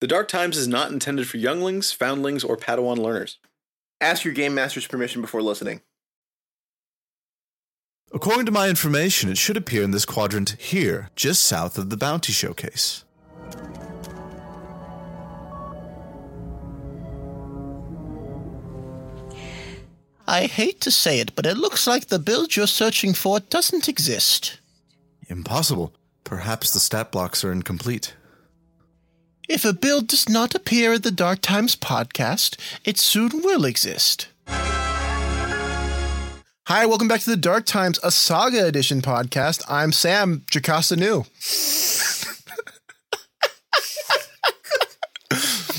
The Dark Times is not intended for younglings, foundlings, or Padawan learners. Ask your game master's permission before listening. According to my information, it should appear in this quadrant here, just south of the Bounty Showcase. I hate to say it, but it looks like the build you're searching for doesn't exist. Impossible. Perhaps the stat blocks are incomplete. If a build does not appear in the Dark Times podcast, it soon will exist. Hi, welcome back to the Dark Times, a Saga Edition podcast. I'm Sam Jocasta Nu.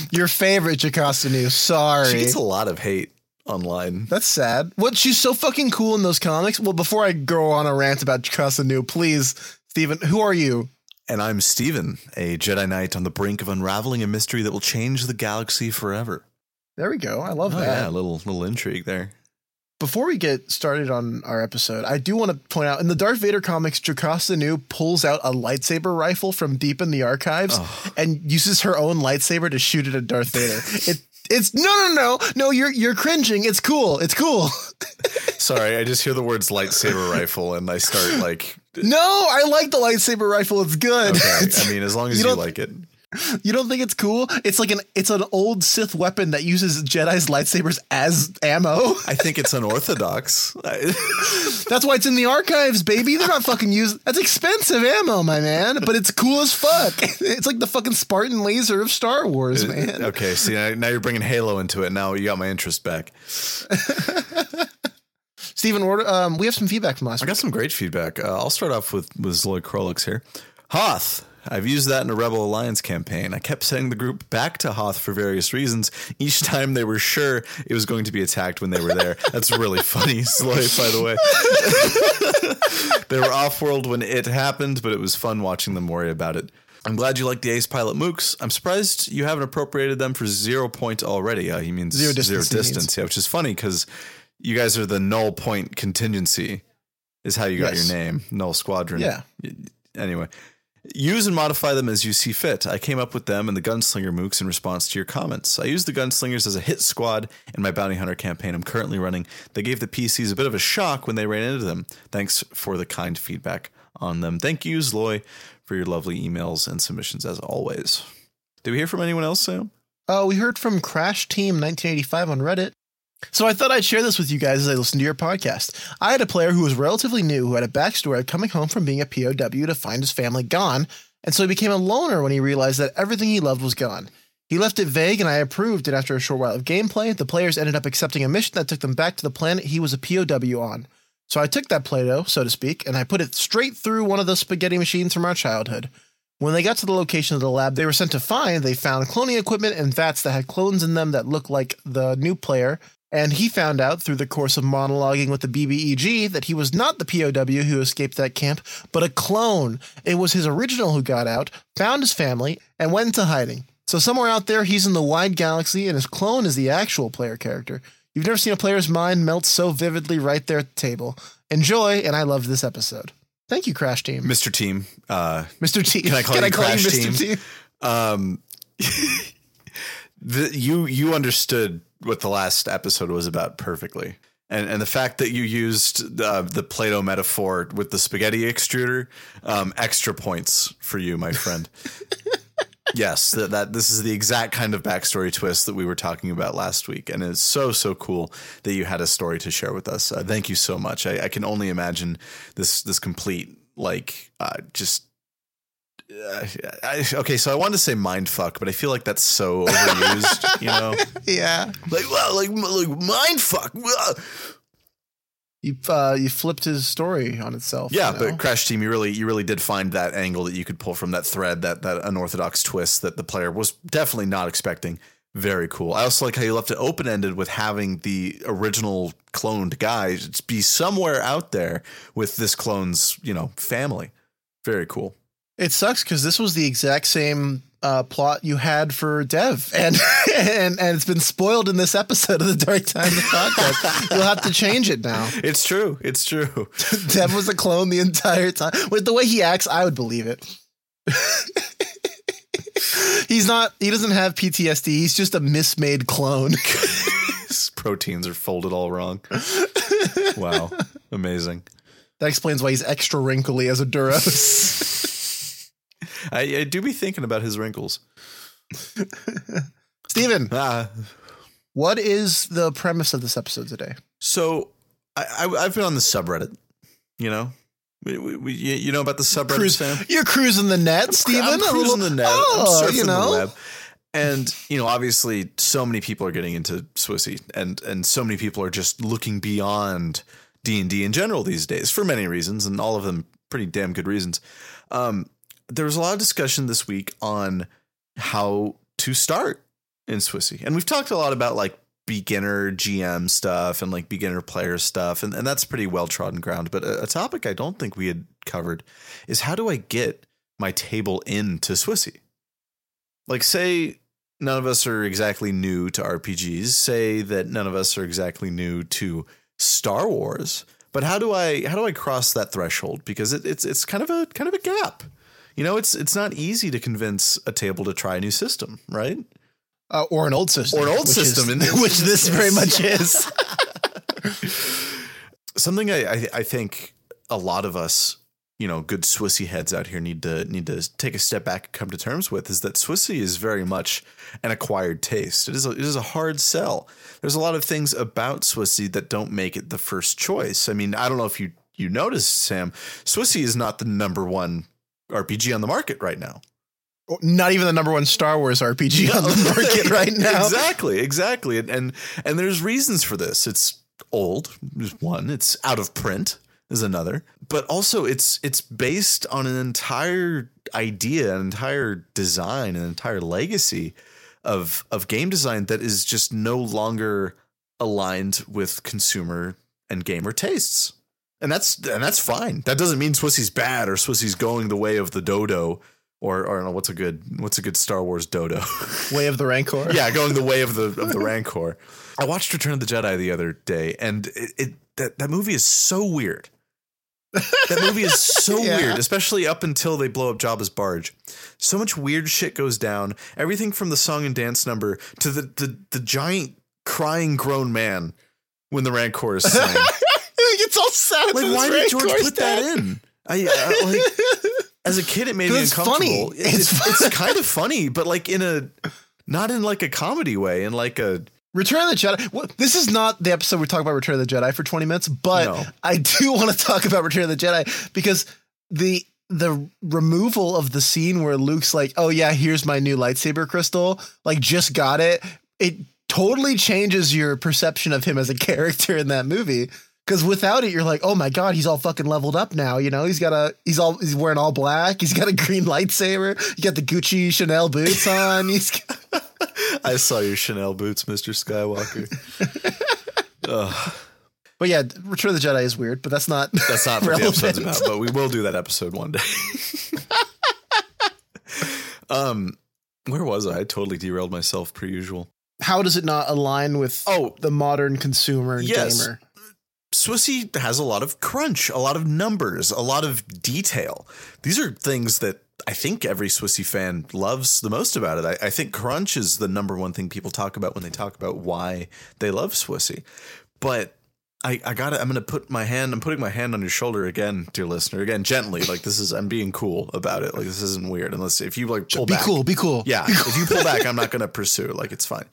Your favorite Jocasta Nu. Sorry. She gets a lot of hate online. That's sad. What? She's so fucking cool in those comics. Well, before I go on a rant about Jocasta Nu, please, Stephen, who are you? And I'm Steven, a Jedi Knight on the brink of unraveling a mystery that will change the galaxy forever. There we go. I love Oh, that. yeah, a little little intrigue there. Before we get started on our episode, I do want to point out in the Darth Vader comics, Jocasta Nu pulls out a lightsaber rifle from deep in the archives and uses her own lightsaber to shoot it at Darth Vader. it it's no no no no you're you're cringing. It's cool. It's cool. Sorry, I just hear the words lightsaber rifle and I start like no, I like the lightsaber rifle. It's good. okay. I mean, as long as You you, like it. you don't think it's cool? It's like an it's an old Sith weapon that uses Jedi's lightsabers as ammo. I think it's unorthodox. That's why it's in the archives, baby. They're not fucking used. That's expensive ammo, my man. But it's cool as fuck. It's like the fucking Spartan laser of Star Wars, uh, man. okay, see now, now you're bringing Halo into it. Now you got my interest back. Steven, order, um, we have some feedback from last I week. got some great feedback. Uh, I'll start off with with Zoid Krolix here. Hoth. I've used that in a Rebel Alliance campaign. I kept sending the group back to Hoth for various reasons. Each time they were sure it was going to be attacked when they were there. That's really funny, Zoid, by the way. they were off world when it happened, but it was fun watching them worry about it. I'm glad you like the Ace Pilot Mooks. I'm surprised you haven't appropriated them for zero point already. Uh, he means zero distance, means. distance, yeah, which is funny because you guys are the null point contingency is how you got Yes. your name, Null Squadron. Yeah. Anyway, use and modify them as you see fit. I came up with them and the Gunslinger mooks in response to your comments. I used the Gunslingers as a hit squad in my Bounty Hunter campaign I'm currently running. They gave the PCs a bit of a shock when they ran into them. Thanks for the kind feedback on them. Thank you, Zloy, for your lovely emails and submissions as always. Did we hear from anyone else, Sam? Uh, we heard from Crash Team 1985 on Reddit. So I thought I'd share this with you guys as I listened to your podcast. I had a player who was relatively new who had a backstory of coming home from being a POW to find his family gone, and so he became a loner when he realized that everything he loved was gone. He left it vague, and I approved, and after a short while of gameplay, the players ended up accepting a mission that took them back to the planet he was a POW on. So I took that Play-Doh, so to speak, and I put it straight through one of the spaghetti machines from our childhood. When they got to the location of the lab they were sent to find, they found cloning equipment and vats that had clones in them that looked like the new player. And he found out through the course of monologuing with the BBEG that he was not the POW who escaped that camp, but a clone. It was his original who got out, found his family, and went into hiding. So somewhere out there, he's in the wide galaxy, and his clone is the actual player character. You've never seen a player's mind melt so vividly right there at the table. Enjoy, and I loved this episode. Thank you, Crash Team. Mr. Team. Uh, Mr. Team. Can I call you Crash you Team? Mr. T? um, the, you you understood what the last episode was about perfectly, and and the fact that you used uh, the Play-Doh metaphor with the spaghetti extruder, um, extra points for you, my friend. yes, that, that this is the exact kind of backstory twist that we were talking about last week, and it's so so cool that you had a story to share with us. Uh, thank you so much. I, I can only imagine this this complete like uh, just uh, I, okay, so I wanted to say mind fuck, but I feel like that's so overused, you know? Yeah. Like, well, like, like mind fuck. You uh, you flipped his story on itself. Yeah, you know? but Crash Team, you really, you really did find that angle that you could pull from that thread, that that unorthodox twist that the player was definitely not expecting. Very cool. I also like how you left it open ended with having the original cloned guy be somewhere out there with this clone's, you know, family. Very cool. It sucks because this was the exact same uh, plot you had for Dev, and and and it's been spoiled in this episode of the Dark Times podcast. You'll have to change it now. It's true. It's true. Dev was a clone the entire time. With the way he acts, I would believe it. He's not. He doesn't have PTSD. He's just a mismade clone. His proteins are folded all wrong. wow, amazing. That explains why he's extra wrinkly as a Duros. I, I do be thinking about his wrinkles. Steven, Ah, what is the premise of this episode today? so I, I I've been on the subreddit. You know, we, we, we, you you know about the subreddit, Cruise- Sam? You're cruising the net, Steven. I'm cruising the net. Oh, I'm surfing you know. the web. And you know, obviously, so many people are getting into Swissy, and and so many people are just looking beyond D and D in general these days for many reasons, and all of them pretty damn good reasons. Um, there was a lot of discussion this week on how to start in Swissy, and we've talked a lot about like beginner GM stuff and like beginner player stuff, and, and that's pretty well trodden ground. But a, a topic I don't think we had covered is how do I get my table into Swissy? Like, say none of us are exactly new to RPGs. Say that none of us are exactly new to Star Wars. But how do I how do I cross that threshold? Because it, it's it's kind of a kind of a gap. You know, it's it's not easy to convince a table to try a new system, right? Uh, or an old system. Or an old which is- system, and- which this very much is. something I, I I think a lot of us, you know, good Swissy heads out here need to need to take a step back and come to terms with is that Swissy is very much an acquired taste. It is a, it is a hard sell. There's a lot of things about Swissy that don't make it the first choice. I mean, I don't know if you you noticed, Sam, Swissy is not the number one RPG on the market right now. Oh, not even the number one Star Wars RPG on the market right now. Exactly, exactly. And, and and there's reasons for this. It's old, is one. It's out of print is another. But also it's it's based on an entire idea, an entire design, an entire legacy of of game design that is just no longer aligned with consumer and gamer tastes. And that's and that's fine. That doesn't mean Swissy's bad or Swissy's going the way of the dodo or or know what's a good what's a good Star Wars dodo. Way of the Rancor. yeah, going the way of the of the Rancor. I watched Return of the Jedi the other day, and it, it that that movie is so weird. That movie is so Yeah. weird, especially up until they blow up Jabba's barge. So much weird shit goes down. Everything from the song and dance number to the the, the giant crying grown man when the Rancor is slain. All sad. like, why did George put that in? I uh, like as a kid, it made me uncomfortable. funny. It's, It's it's, kind of funny, but like in a not in like a comedy way, in like a Return of the Jedi. Well, this is not the episode we talk about Return of the Jedi for 20 minutes, but No. I do want to talk about Return of the Jedi because the the removal of the scene where Luke's like, "Oh yeah, here's my new lightsaber crystal," like just got it. It totally changes your perception of him as a character in that movie. Because without it, you're like, oh my god, he's all fucking leveled up now. You know, he's got a, he's all, he's wearing all black. He's got a green lightsaber. You got the Gucci Chanel boots on. He's got, I saw your Chanel boots, Mr. Skywalker. Ugh, But yeah, Return of the Jedi is weird, but that's not that's not what the episode's about, but we will do that episode one day. um, where was I? I totally derailed myself per usual. How does it not align with Oh, the modern consumer and Yes. gamer? Swissy has a lot of crunch, a lot of numbers, a lot of detail. These are things that I think every Swissy fan loves the most about it. I, I think crunch is the number one thing people talk about when they talk about why they love Swissy. But I, I gotta I'm gonna put my hand I'm putting my hand on your shoulder again, dear listener. Again, gently. Like this is I'm being cool about it. Like this isn't weird. Unless if you like pull Be back. cool, be cool. Yeah. if you pull back, I'm not gonna pursue. Like it's fine.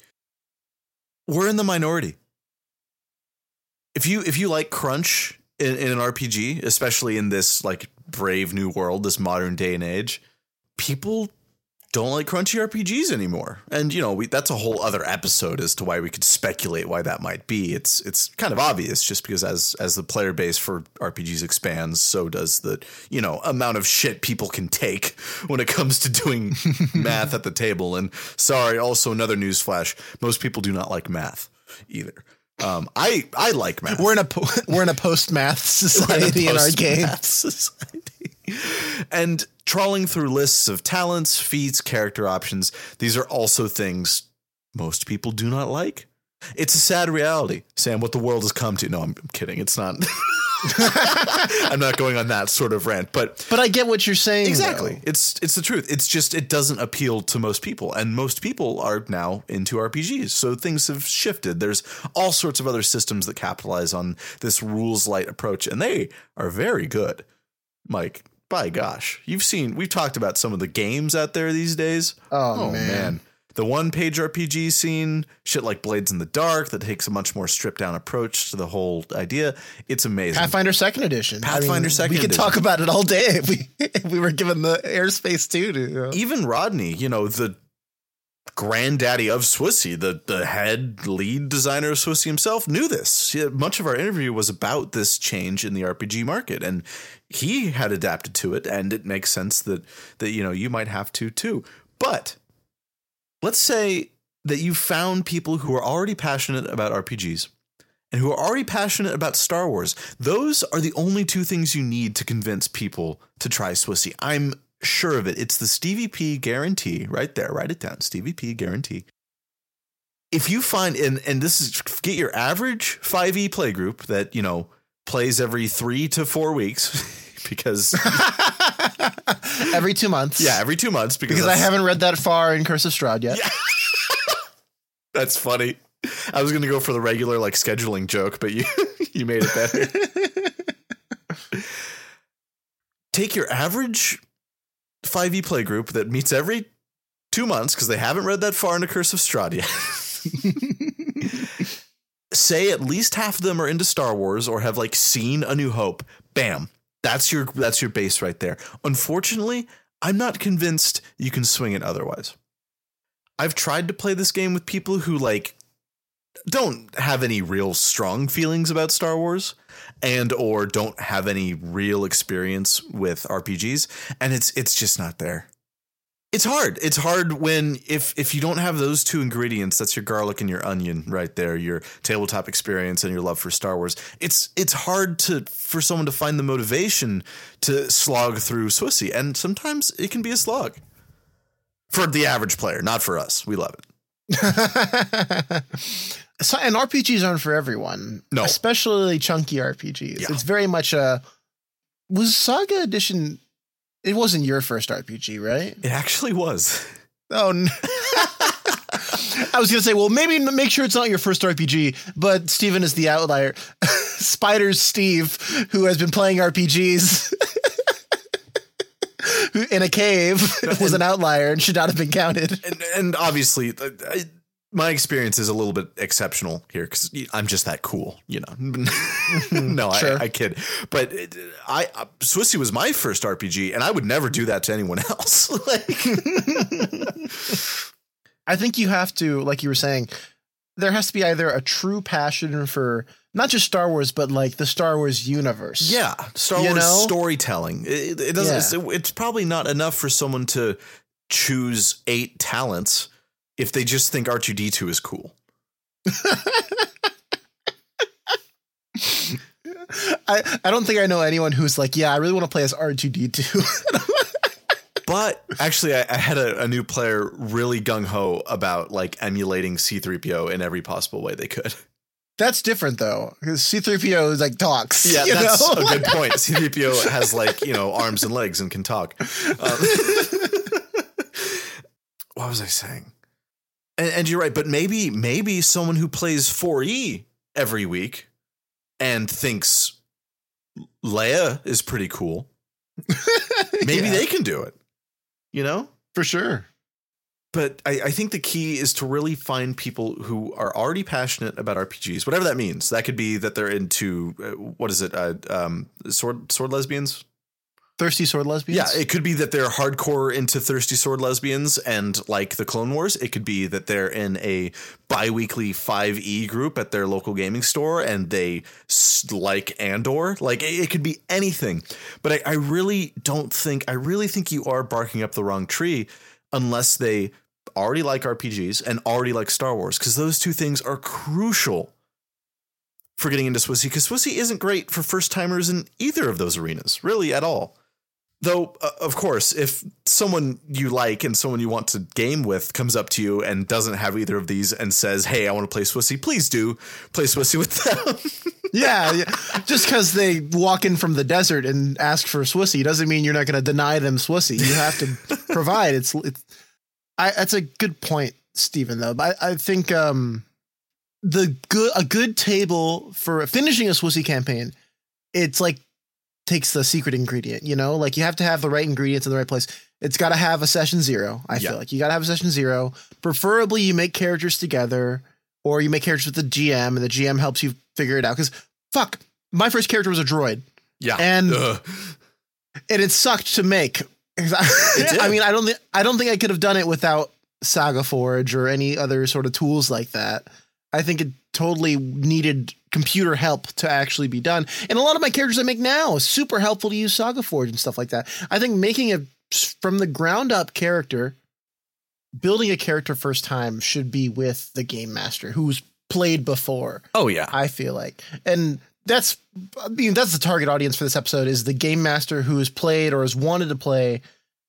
We're in the minority if you if you like crunch in, in an RPG, especially in this like brave new world, this modern day and age, people don't like crunchy RPGs anymore. And you know, we, that's a whole other episode as to why we could speculate why that might be. It's it's kind of obvious just because as as the player base for RPGs expands, so does the, you know, amount of shit people can take when it comes to doing math at the table. And sorry, also another news flash, most people do not like math either. Um, I I like math. We're in a po- we're in a post math society in our game. Society. And trawling through lists of talents, feats, character options, these are also things most people do not like. It's a sad reality, Sam, what the world has come to. No, I'm kidding. It's not. I'm not going on that sort of rant, but But I get what you're saying. exactly, though. it's it's the truth. It's just it doesn't appeal to most people, and most people are now into RPGs. So things have shifted. There's all sorts of other systems that capitalize on this rules light approach, and they are very good. Mike, by gosh, you've seen we've talked about some of the games out there these days. Oh, oh man. The one page RPG scene, shit like Blades in the Dark, that takes a much more stripped down approach to the whole idea. It's amazing. Pathfinder Second Edition. Pathfinder Second We could Edition. talk about it all day if we if we were given the airspace too. To, you know. Even Rodney, you know, the granddaddy of Swissy, the, the head lead designer of Swissy himself, knew this. Much of our interview was about this change in the RPG market, and he had adapted to it, and it makes sense that that you know you might have to too. But let's say that you found people who are already passionate about RPGs and who are already passionate about Star Wars. Those are the only two things you need to convince people to try Swissy. I'm sure of it. It's the Stevie P guarantee right there. Write it down. Stevie P guarantee. If you find and and this is get your average 5e play group that, you know, plays every 3 to 4 weeks because Every two months. yeah, every 2 months because, Because I haven't read that far in Curse of Strahd yet. Yeah. That's funny. I was gonna go for the regular like scheduling joke, but you you made it better. Take your average 5e play group that meets every two months because they haven't read that far into Curse of Strahd yet. Say at least half of them are into Star Wars or have like seen A New Hope. Bam. That's your that's your base right there. Unfortunately, I'm not convinced you can swing it otherwise. I've tried to play this game with people who like don't have any real strong feelings about Star Wars and or don't have any real experience with RPGs and it's it's just not there. It's hard. It's hard when if if you don't have those two ingredients, that's your garlic and your onion right there, your tabletop experience and your love for Star Wars. It's it's hard to for someone to find the motivation to slog through Swissy and sometimes it can be a slog. For the average player, not for us. We love it. so, and RPGs aren't for everyone. No. Especially chunky RPGs. Yeah. It's very much a. Was Saga Edition. It wasn't your first RPG, right? It actually was. Oh, no. I was going to say, well, maybe make sure it's not your first RPG, but Steven is the outlier. Spiders Steve, who has been playing RPGs in a cave, was an outlier and should not have been counted. And, and obviously, I, my experience is a little bit exceptional here because I'm just that cool, you know. no, Sure. I, I kid. But it, I, uh, Swissy was my first RPG, and I would never do that to anyone else. like, I think you have to, like you were saying, there has to be either a true passion for not just Star Wars, but like the Star Wars universe. yeah, Star You Wars know? storytelling. It, it doesn't. It's, it's probably not enough for someone to choose eight talents if they just think R two D two is cool. I, I don't think I know anyone who's like, yeah, I really want to play as R2D2. But actually, I, I had a, a new player really gung ho about like emulating C3PO in every possible way they could. That's different though, because C3PO is like talks. Yeah, that's know? a good point. C3PO has like, you know, arms and legs and can talk. Um, what was I saying? And, and you're right, but maybe maybe someone who plays 4E every week and thinks Leia is pretty cool. Maybe Yeah, they can do it. You know? for sure. but I, I think the key is to really find people who are already passionate about RPGs, whatever that means. That could be that they're into uh, what is it, uh, um, sword sword lesbians. Thirsty sword lesbians. Yeah, it could be that they're hardcore into thirsty sword lesbians and like the Clone Wars. It could be that they're in a biweekly 5e group at their local gaming store and they like Andor. Like it, it could be anything. But I, I really don't think, I really think you are barking up the wrong tree unless they already like RPGs and already like Star Wars because those two things are crucial for getting into Swissy because Swissy isn't great for first timers in either of those arenas, really at all. Though, uh, of course, if someone you like and someone you want to game with comes up to you and doesn't have either of these and says, "Hey, I want to play Swissy," please do play Swissy with them. yeah, yeah. just because they walk in from the desert and ask for Swissy doesn't mean you're not going to deny them Swissy. You have to provide. It's it's. I, that's a good point, Stephen. Though, but I, I think um, the good a good table for finishing a Swissy campaign, it's like takes the secret ingredient. You know, like you have to have the right ingredients in the right place. It's got to have a session zero. I Yeah. feel like you got to have a session zero. Preferably, you make characters together, or you make characters with the GM, and the GM helps you figure it out. Because fuck, my first character was a droid, yeah, And- Ugh. and it sucked to make. I. I mean, I don't think I don't think I could have done it without Saga Forge or any other sort of tools like that. I think it totally needed computer help to actually be done. And a lot of my characters I make now is super helpful to use Saga Forge and stuff like that. I think making a from the ground up character, building a character first time should be with the game master who's played before. oh yeah, I feel like, and that's I mean that's the target audience for this episode is the game master who has played or has wanted to play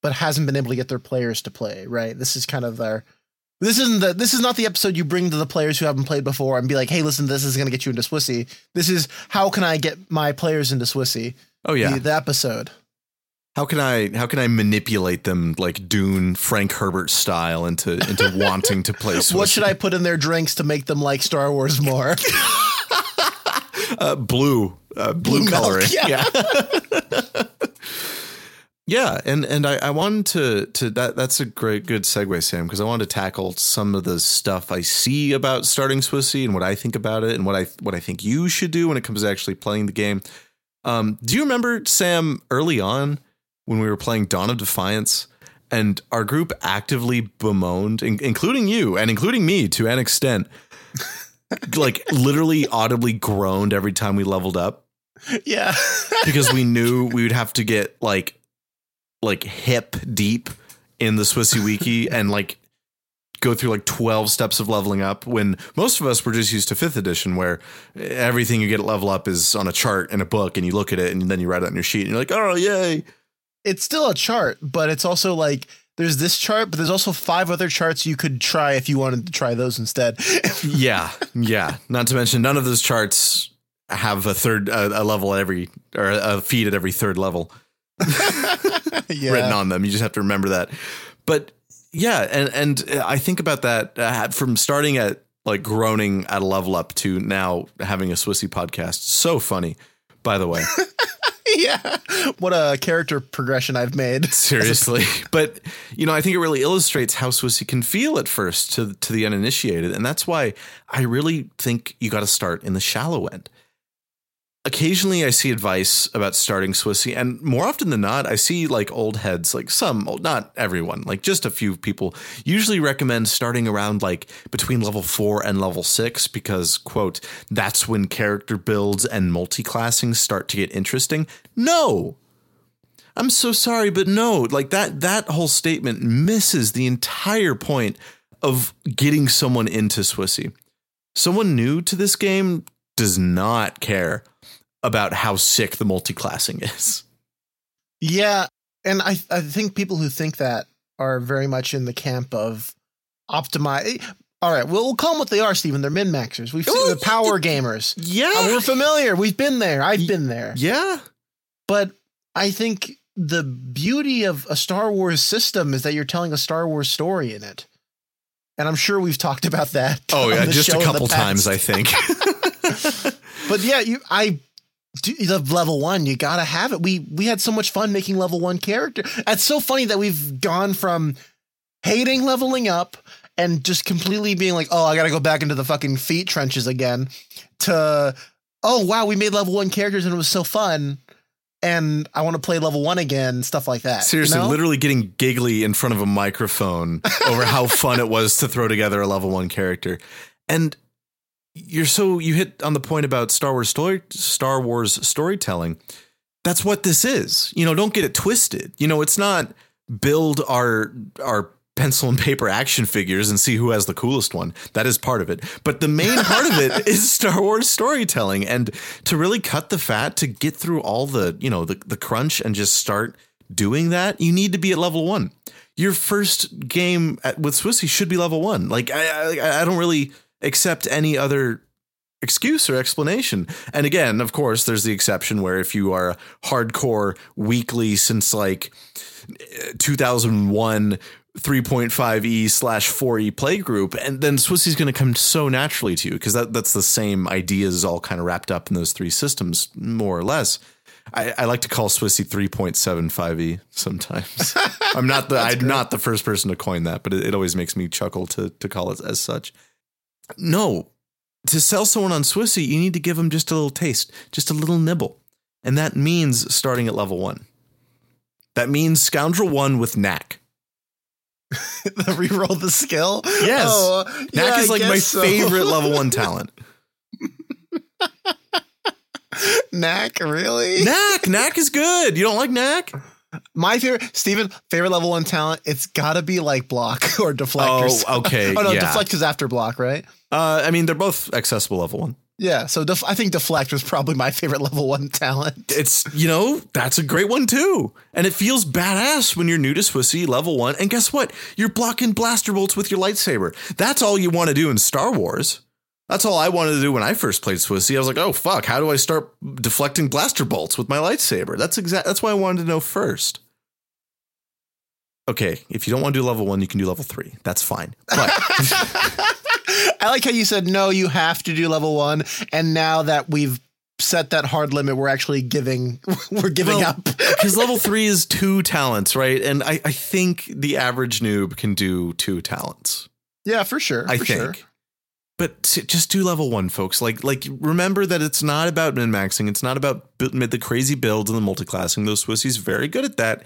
but hasn't been able to get their players to play. Right, this is kind of their. This isn't the. This is not the episode you bring to the players who haven't played before and be like, "Hey, listen, this is going to get you into Swissy." This is how can I get my players into Swissy? oh yeah. The, the episode. How can I how can I manipulate them like Dune Frank Herbert style into into wanting to play? Swissy? What should I put in their drinks to make them like Star Wars more? Uh, blue, uh, blue, Blue milk, coloring. yeah. Yeah, and and I, I wanted to to that that's a great good segue, Sam, because I wanted to tackle some of the stuff I see about starting Swissy and what I think about it and what I what I think you should do when it comes to actually playing the game. Um, do you remember Sam early on when we were playing Dawn of Defiance and our group actively bemoaned, in, including you and including me to an extent, like literally audibly groaned every time we leveled up yeah. because we knew we would have to get like like hip deep in the Swissy Wiki and like go through like 12 steps of leveling up when most of us were just used to fifth edition where everything you get at level up is on a chart in a book and you look at it and then you write it on your sheet and you're like oh yay. It's still a chart, but it's also like there's this chart, but there's also five other charts you could try if you wanted to try those instead. yeah yeah. Not to mention none of those charts have a third a, a level at every or a feat at every third level yeah. written on them. You just have to remember that. But yeah, and and I think about that uh, from starting at like groaning at a level up to now having a Swissy podcast. So funny, by the way. yeah. What a character progression I've made. Seriously, but you know, I think it really illustrates how Swissy can feel at first to to the uninitiated, and that's why I really think you got to start in the shallow end. Occasionally, I see advice about starting Swissy, and more often than not, I see like old heads, like some, old- not everyone, like just a few people, usually recommend starting around like between level four and level six because, quote, that's when character builds and multi-classing start to get interesting. No, I'm so sorry, but no, like that that whole statement misses the entire point of getting someone into Swissy. Someone new to this game does not care about how sick the multi-classing is. Yeah. And I, I think people who think that are very much in the camp of optimize. All right. Well, we'll call them what they are, Stephen. They're min maxers. We've seen Oh, the power gamers. Uh, Yeah. We're familiar. We've been there. I've been there. Yeah. But I think the beauty of a Star Wars system is that you're telling a Star Wars story in it. And I'm sure we've talked about that. Oh yeah, just a couple times. I think. But yeah, you I do the level one, you gotta have it. We we had so much fun making level one character. It's so funny that we've gone from hating leveling up and just completely being like, oh, I gotta go back into the fucking feat trenches again, to oh wow, we made level one characters and it was so fun. And I want to play level one again, stuff like that. you Seriously, know? literally getting giggly in front of a microphone over how fun it was to throw together a level one character. And you're so you hit on the point about Star Wars story Star Wars storytelling. That's what this is. You know, don't get it twisted. You know, it's not build our our pencil and paper action figures and see who has the coolest one. That is part of it. But the main part of it is Star Wars storytelling and to really cut the fat to get through all the, you know, the the crunch and just start doing that, you need to be at level one. Your first game at, with Swissy should be level one. Like I, I, I don't really accept any other excuse or explanation. And again, of course, there's the exception where if you are a hardcore weekly since like 2001 3.5e slash 4e play group, and then Swissy's going to come so naturally to you because that, that's the same ideas all kind of wrapped up in those three systems, more or less. I, I like to call Swissy 3.75e sometimes. I'm not the I'm not the first person to coin that, but it, it always makes me chuckle to to call it as such. No, to sell someone on Swissy, you need to give them just a little taste, just a little nibble. And that means starting at level one. That means Scoundrel 1 with Knack. the reroll the skill. Yes. Oh, Knack yeah, is like my so. favorite level 1 talent. Knack, really? Knack, Knack is good. You don't like Knack? My favorite, Steven, favorite level one talent. It's got to be like block or deflect. or Oh, something. okay, Oh no, yeah. deflect is after block, right? Uh, I mean, they're both accessible level 1. Yeah. So def- I think deflect was probably my favorite level one talent. It's, you know, that's a great one too. And it feels badass when you're new to Swissy level 1. And guess what? You're blocking blaster bolts with your lightsaber. That's all you want to do in Star Wars. That's all I wanted to do when I first played Swissy. I was like, "Oh fuck, how do I start deflecting blaster bolts with my lightsaber?" That's exact that's why I wanted to know first. Okay, if you don't want to do level 1, you can do level 3. That's fine. But I like how you said no, you have to do level one, and now that we've set that hard limit, we're actually giving we're giving Well, up. because level 3 is two talents, right? And I, I think the average noob can do two talents. yeah, for sure. I for think. sure. But just do level one, folks. Like, like remember that it's not about min maxing. It's not about the crazy builds and the multiclassing. Those Swissies very good at that.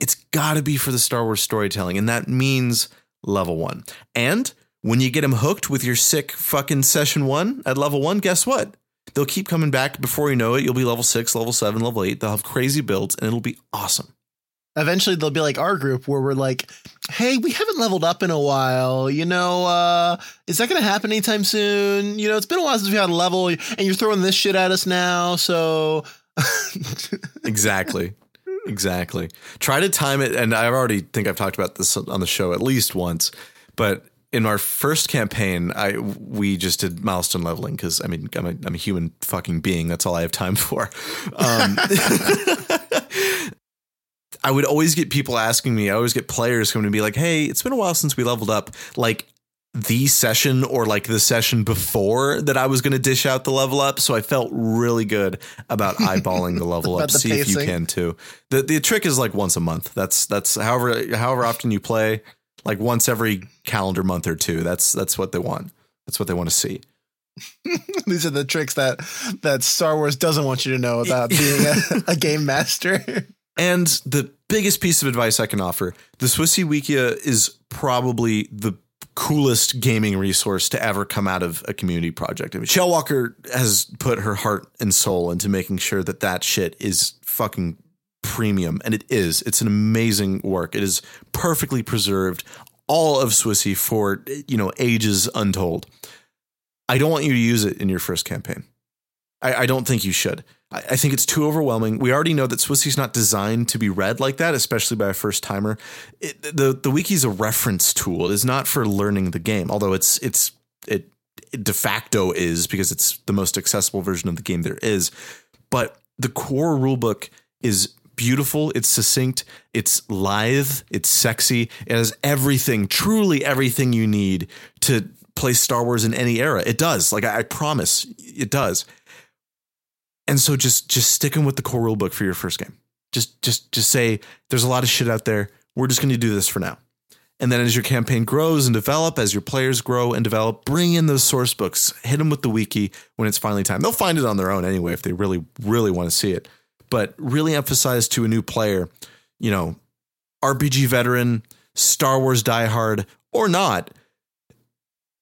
It's got to be for the Star Wars storytelling, and that means level one. And when you get them hooked with your sick fucking session one at level one, guess what? They'll keep coming back. Before you know it, you'll be level six, level seven, level eight. They'll have crazy builds, and it'll be awesome. Eventually, they'll be like our group where we're like, "Hey, we haven't leveled up in a while. You know, uh, is that going to happen anytime soon? You know, it's been a while since we had a level, and you're throwing this shit at us now. So, Exactly. exactly. Try to time it. And I already think I've talked about this on the show at least once, but in our first campaign, I we just did milestone leveling because I mean I'm a, I'm a human fucking being. That's all I have time for. Um, I would always get people asking me. I always get players coming to be like, "Hey, it's been a while since we leveled up." Like the session or like the session before that I was going to dish out the level up. So I felt really good about eyeballing the level up. the See if you can too. The the trick is like once a month. That's that's however however often you play. Like once every calendar month or two. That's that's what they want. That's what they want to see. these are the tricks that that Star Wars doesn't want you to know about being a, a game master. And the biggest piece of advice I can offer: the Swissy Wikia is probably the coolest gaming resource to ever come out of a community project. I mean, Shell Walker has put her heart and soul into making sure that that shit is fucking premium, and it is. It's an amazing work. It is perfectly preserved, all of Swissy for you know ages untold. I don't want you to use it in your first campaign. I, I don't think you should. I, I think it's too overwhelming. We already know that Swissy's not designed to be read like that, especially by a first timer. The the wiki is a reference tool. It is not for learning the game, although it's it's it, it de facto is because it's the most accessible version of the game there is. But the core rulebook is beautiful. It's succinct. It's lithe. It's sexy. It has everything, truly everything you need to play Star Wars in any era. It does. Like I, I promise, it does. And so just just sticking with the core rule book for your first game. Just just just say there's a lot of shit out there. We're just going to do this for now. And then as your campaign grows and develop, as your players grow and develop, bring in those source books. Hit them with the wiki when it's finally time. They'll find it on their own anyway if they really really want to see it. But really emphasize to a new player, you know, RPG veteran, Star Wars diehard or not,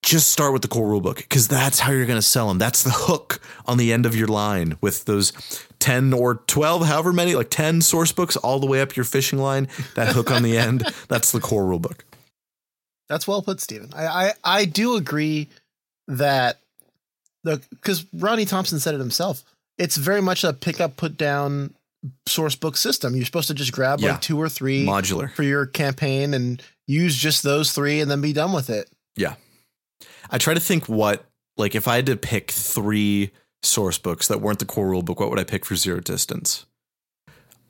just start with the core rulebook because that's how you're going to sell them. That's the hook on the end of your line with those 10 or 12, however many, like 10 source books all the way up your fishing line. That hook on the end, that's the core rulebook. That's well put, Stephen. I, I, I do agree that the because Rodney Thompson said it himself. It's very much a pick up, put down source book system. You're supposed to just grab Yeah. like two or three Modular. for your campaign and use just those three and then be done with it. I try to think what like if I had to pick three source books that weren't the core rule book, what would I pick for zero distance?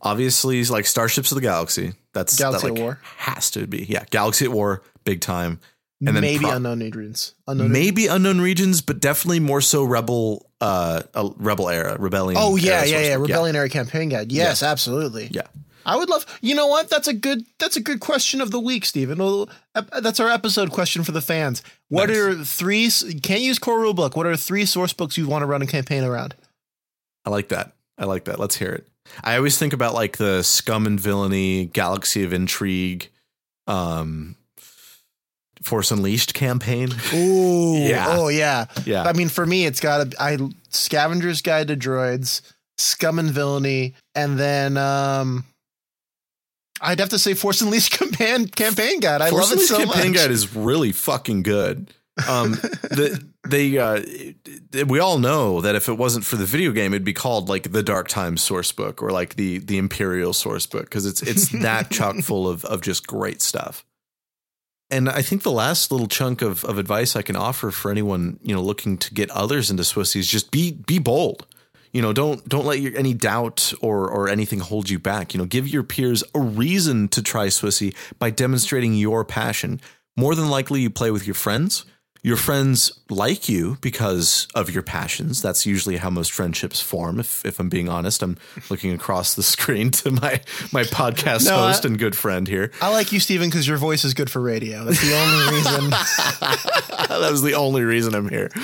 Obviously, like Starships of the Galaxy. That's Galaxy that, at like, War. has to be. Yeah, Galaxy at War, big time. And then maybe pro- unknown regions. Unknown Maybe unknown regions, but definitely more so rebel, uh, uh rebel era, rebellion. Oh yeah, yeah, yeah. Rebellion era campaign guide. Yes, absolutely. Yeah. I would love. You know what? That's a good. That's a good question of the week, Stephen. Well, That's our episode question for the fans. What Nice. are three? Can't use core rulebook. What are three source books you want to run a campaign around? I like that. I like that. Let's hear it. I always think about like the Scum and Villainy, Galaxy of Intrigue, um, Force Unleashed campaign. Ooh, Yeah. Oh yeah. Yeah. I mean, for me, it's got to I Scavenger's Guide to Droids, Scum and Villainy, and then um, I'd have to say Force Unleashed campaign campaign guide. I Force love it so campaign much. Campaign Guide is really fucking good. Um, the, they uh, we all know that if it wasn't for the video game, it'd be called like the Dark Times source book or like the the Imperial source book because it's it's that chock full of of just great stuff. And I think the last little chunk of, of advice I can offer for anyone you know looking to get others into Swissy is just be be bold. You know, don't don't let your, any doubt or or anything hold you back. You know, give your peers a reason to try Swissy by demonstrating your passion. More than likely, you play with your friends. Your friends like you because of your passions. That's usually how most friendships form. If if I'm being honest, I'm looking across the screen to my my podcast No, I- host and good friend here. I like you, Stephen, because your voice is good for radio. That's the only reason. that was the only reason I'm here.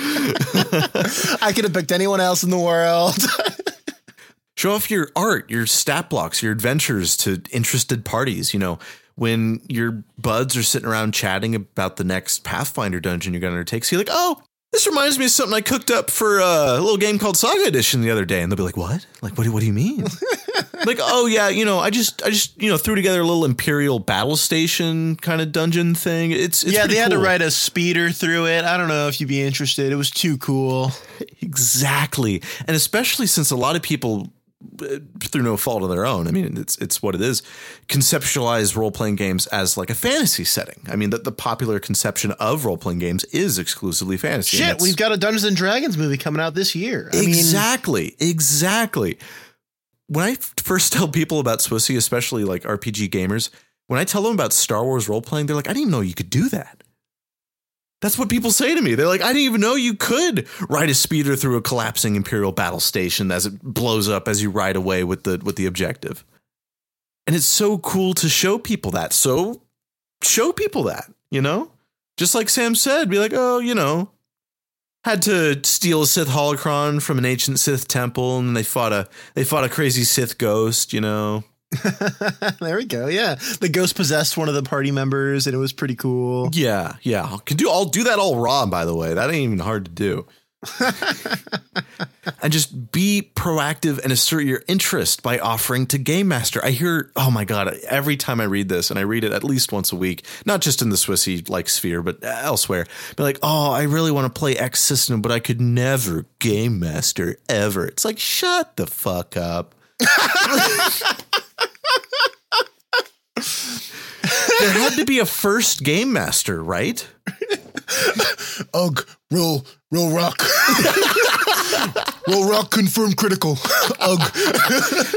I could have picked anyone else in the world. Show off your art, your stat blocks, your adventures to interested parties. You know, when your buds are sitting around chatting about the next Pathfinder dungeon you're going to undertake, so you're like, oh, this reminds me of something I cooked up for uh, a little game called Saga Edition the other day. And they'll be like, what? Like, what do, what do you mean? like, oh, yeah, you know, I just, I just, you know, threw together a little Imperial battle station kind of dungeon thing. It's, it's yeah, they had to ride a speeder through it. I don't know if you'd be interested. It was too cool. Exactly. And especially since a lot of people Uh, through no fault of their own, I mean it's it's what it is, conceptualize role-playing games as like a fantasy setting. I mean that the popular conception of role-playing games is exclusively fantasy. Shit, we've got a Dungeons and Dragons movie coming out this year. I mean, exactly, exactly. When I first tell people about Swissy, especially like RPG gamers, when I tell them about Star Wars role playing, they're like, I didn't even know you could do that. That's what people say to me. They're like, I didn't even know you could ride a speeder through a collapsing Imperial battle station as it blows up as you ride away with the with the objective. And it's so cool to show people that. So show people that, you know? Just like Sam said, be like, oh, you know, had to steal a Sith holocron from an ancient Sith temple, and they fought a they fought a crazy Sith ghost. You know, there we go. Yeah, the ghost possessed one of the party members, and it was pretty cool. yeah, yeah. Can do. I'll do that all raw. By the way, that ain't even hard to do. and just be proactive and assert your interest by offering to game master. I hear, oh my god, every time I read this, and I read it at least once a week, not just in the Swissy like sphere, but elsewhere. Be like, oh, I really want to play X system, but I could never game master ever. It's like, shut the fuck up. there had to be a first game master, right? Ugh, roll, roll rock, roll rock, confirm critical. Ugh.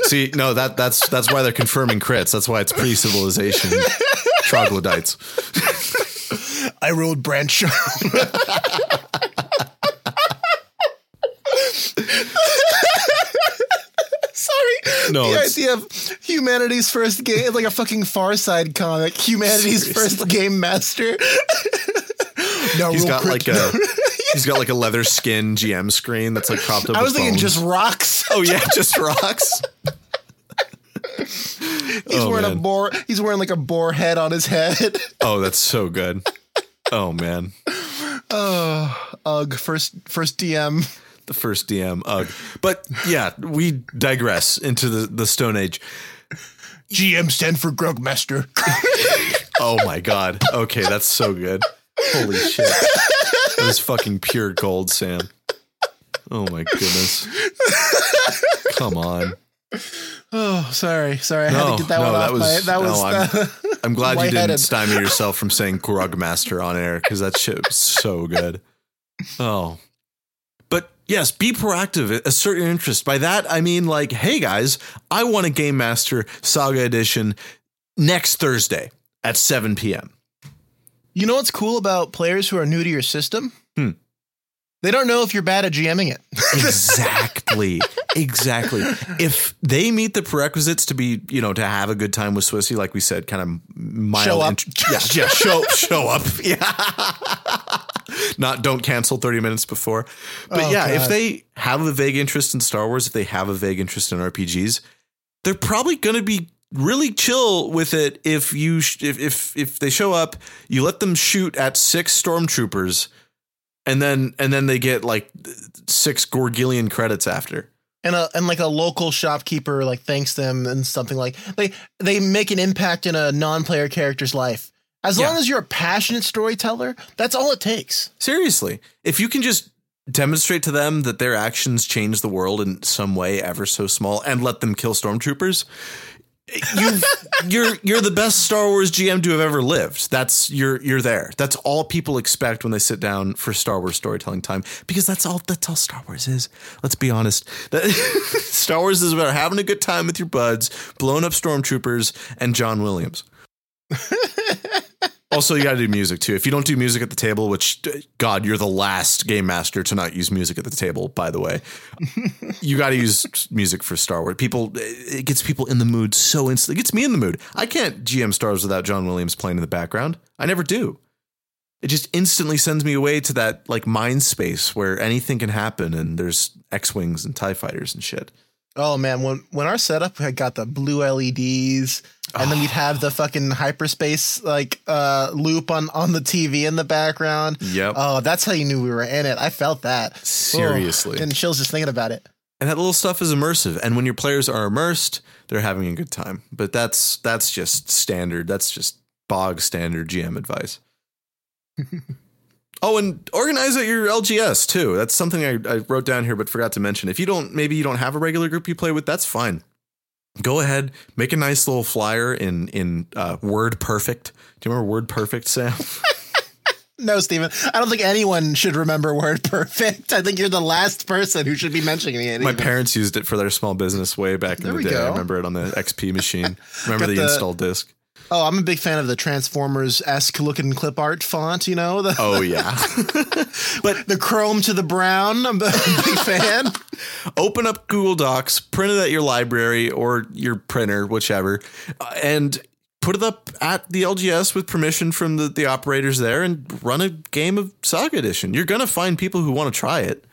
See, no, that that's that's why they're confirming crits. That's why it's pre-civilization troglodytes. I rolled branch. Sorry. No, the it's- idea of humanity's first game, like a fucking Far Side comic. Humanity's first game master. no, he's got like a he's got like a leather skin GM screen that's like propped up. I was thinking bones. just rocks. oh yeah, just rocks. He's Oh, wearing a boar. He's wearing like a boar head on his head. Oh, that's so good. Oh man, oh, ugh. First, first DM. the first DM. Ugh. But yeah, we digress into the the Stone Age. GM stand for Grugmaster. Oh my god. Okay, that's so good. Holy shit. was fucking pure gold, Sam. Oh my goodness. Come on. Oh, sorry, sorry. I had to get that no, one that off. was- my, that no, was. I'm- uh, I'm glad you didn't stymie yourself from saying Grugmaster on air because that shit was so good. Oh. Yes, be proactive, assert your interest. By that, I mean, like, hey guys, I want a Game Master Saga Edition next Thursday at 7 p.m. You know what's cool about players who are new to your system? They don't know if you're bad at GMing it. Exactly. exactly. If they meet the prerequisites to be, you know, to have a good time with Swissy, like we said, kind of mild. Show up. int- yeah, yeah, show, show up. Yeah. Not don't cancel 30 minutes before. But Oh, yeah, if they have a vague interest in Star Wars, if they have a vague interest in RPGs, they're probably going to be really chill with it if you sh- if, if if they show up, you let them shoot at six stormtroopers and then and then they get like six Gorgillion credits after. and a and like a local shopkeeper like thanks them and something like they they make an impact in a non-player character's life. As Yeah. long as you're a passionate storyteller, that's all it takes. Seriously, if you can just demonstrate to them that their actions change the world in some way ever so small and let them kill stormtroopers, you you're you're the best Star Wars GM to have ever lived. That's you're you're there. That's all people expect when they sit down for Star Wars storytelling time because that's all that's all Star Wars is. Let's be honest. That Star Wars is about having a good time with your buds, blowing up stormtroopers and John Williams. Also, you got to do music too. If you don't do music at the table, which God, you're the last game master to not use music at the table. By the way, you got to use music for Star Wars. People, it gets people in the mood so instantly. It gets me in the mood. I can't GM Stars without John Williams playing in the background. I never do. It just instantly sends me away to that like mind space where anything can happen, and there's X wings and Tie fighters and shit. Oh man, when when our setup had got the blue LEDs and then we'd have the fucking hyperspace like uh loop on on the TV in the background. Yep. Oh, that's how you knew we were in it. I felt that. Seriously. Oh, and chills just thinking about it. and that little stuff is immersive and when your players are immersed they're having a good time but that's that's just standard that's just bog standard gm advice oh and organize at your lgs too that's something I, I wrote down here but forgot to mention if you don't maybe you don't have a regular group you play with that's fine go ahead make a nice little flyer in in uh, WordPerfect do you remember WordPerfect sam No, Stephen. I don't think anyone should remember WordPerfect. I think you're the last person who should be mentioning it. my even. parents used it for their small business way back in the day i remember it on the xp machine remember the, the- install disc Oh, I'm a big fan of the Transformers esque looking clip art font. You know the Oh yeah. but the chrome to the brown. I'm a big fan. open up Google Docs, print it at your library or your printer, whichever, and put it up at the LGS with permission from the, the operators there and run a game of Saga Edition. You're gonna find people who want to try it.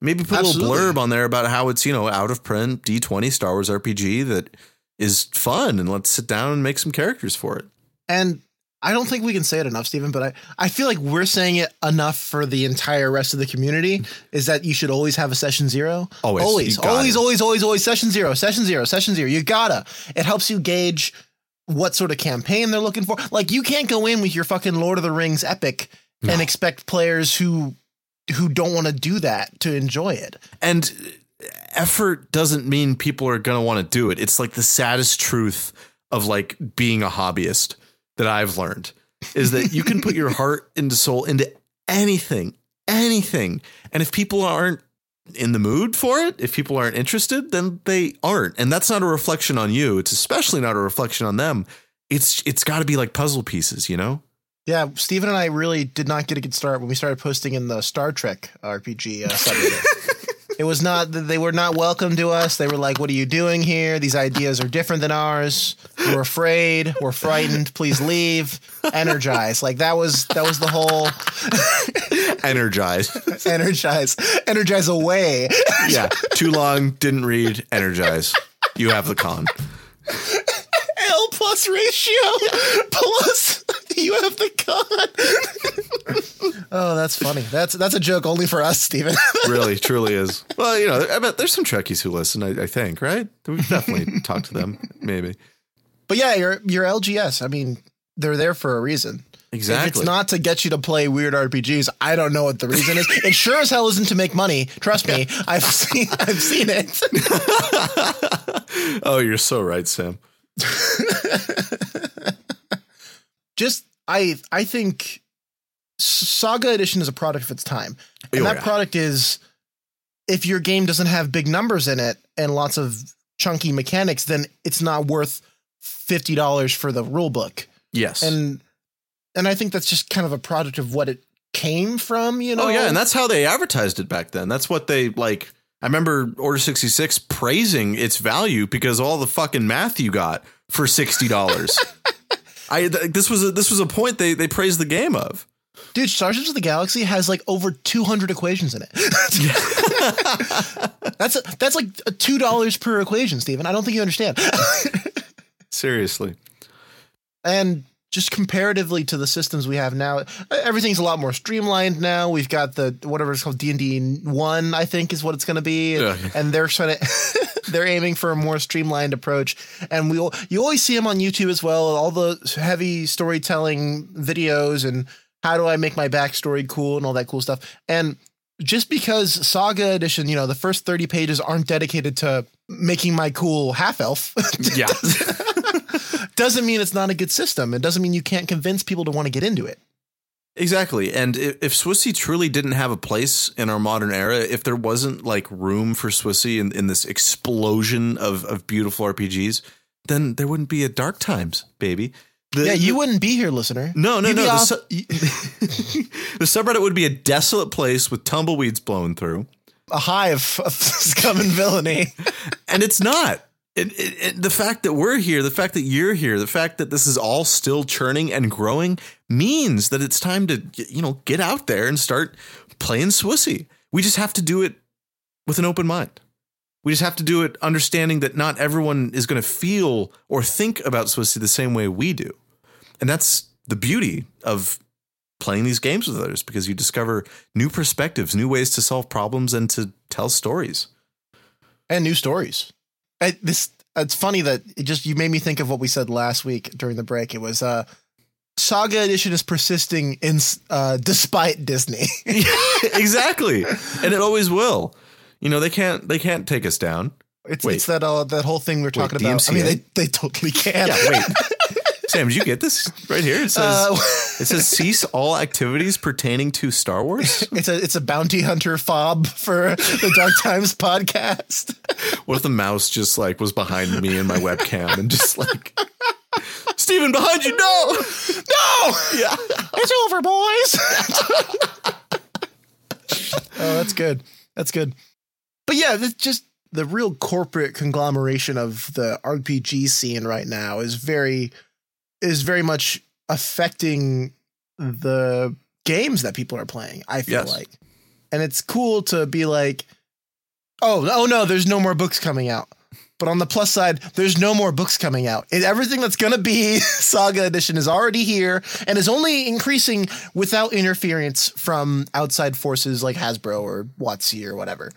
Maybe put a little blurb on there about how it's, you know, out of print D20 Star Wars RPG that is fun and let's sit down and make some characters for it. And I don't think we can say it enough, Stephen, but I, I feel like we're saying it enough for the entire rest of the community is that you should always have a session zero. Always. Always, always, always, always, always session zero, session zero, session zero. You gotta. It helps you gauge what sort of campaign they're looking for. Like you can't go in with your fucking Lord of the Rings epic and expect players who who don't want to do that to enjoy it. and effort doesn't mean people are going to want to do it. It's like the saddest truth of like being a hobbyist that I've learned is that you can put your heart and soul into anything, anything. And if people aren't in the mood for it, if people aren't interested, then they aren't. And that's not a reflection on you. It's especially not a reflection on them. It's it's got to be like puzzle pieces, you know? Yeah, Stephen and I really did not get a good start when we started posting in the Star Trek RPG uh, subreddit. it was not they were not welcome to us. They were like, "What are you doing here? These ideas are different than ours. We're afraid. We're frightened. Please leave. Energize." Like that was that was the whole Energize. energize, energize away. yeah. Too long, didn't read, energize. You have the con. L plus ratio plus you have the con. oh, that's funny. That's that's a joke only for us, Stephen. really, truly is. Well, you know, I bet there's some Trekkies who listen. I, I think, right? We've definitely talked to them. Maybe. But yeah, your your LGS. I mean, they're there for a reason. If Exactly. it's not to get you to play weird RPGs, I don't know what the reason is. It sure as hell isn't to make money. Trust me, I've seen I've seen it. oh, you're so right, Sam. Just I I think Saga Edition is a product of its time, and Oh, that yeah. product is if your game doesn't have big numbers in it and lots of chunky mechanics, then it's not worth fifty dollars for the rule book. Yes. And and I think that's just kind of a product of what it came from. You know? oh yeah, and that's how they advertised it back then. That's what they like. I remember Order sixty six praising its value because all the fucking math you got for sixty dollars. I th- this was a this was a point they they praised the game of. Dude, Starship of the Galaxy has like over 200 equations in it. that's a, that's like two dollars per equation, Stephen. I don't think you understand. Seriously. and just comparatively to the systems we have now, everything's a lot more streamlined now. We've got the whatever it's called D and D one, I think, is what it's going to be, Yeah. and they're trying to. They're aiming for a more streamlined approach, and we will. You always see them on YouTube as well. All the heavy storytelling videos and how do I make my backstory cool and all that cool stuff. And just because Saga Edition, you know, the first 30 pages aren't dedicated to making my cool half elf, Yeah. Doesn't mean it's not a good system. It doesn't mean you can't convince people to want to get into it. Exactly. And if, Swissy truly didn't have a place in our modern era, if there wasn't like room for Swissy in, in this explosion of, of beautiful RPGs, then there wouldn't be a Dark Times, baby. The- yeah, you wouldn't be here, listener. No, no, You'd no. The, off- su- the subreddit would be a desolate place with tumbleweeds blowing through. a hive of scum and villainy. And it's not. It- the fact that we're here, the fact that you're here, the fact that this is all still churning and growing means that it's time to, you know, get out there and start playing Swissy. We just have to do it with an open mind. We just have to do it understanding that not everyone is going to feel or think about Swissy the same way we do. And that's the beauty of playing these games with others because you discover new perspectives, new ways to solve problems and to tell stories. and new stories. I, this it's funny that it just you made me think of what we said last week during the break. It was uh Saga Edition is persisting in uh despite Disney. exactly. And it always will. You know, they can't they can't take us down. It's Wait. it's that uh, that whole thing we are talking about. I mean, they they totally can. Yeah, wait. Sam, did you get this right here? It says Uh, it says cease all activities pertaining to Star Wars. it's a it's a bounty hunter fob for the Dark Times podcast. What if the mouse just like was behind me in my webcam and just like Stephen behind you, no. No, Yeah. it's over, boys. oh, that's good. That's good. But yeah, that's just the real corporate conglomeration of the RPG scene right now is very is very much affecting the games that people are playing. I feel Yes. like, and it's cool to be like, oh, oh no, there's no more books coming out. But on the plus side, there's no more books coming out. And everything that's going to be Saga Edition is already here and is only increasing without interference from outside forces like Hasbro or WotC or whatever.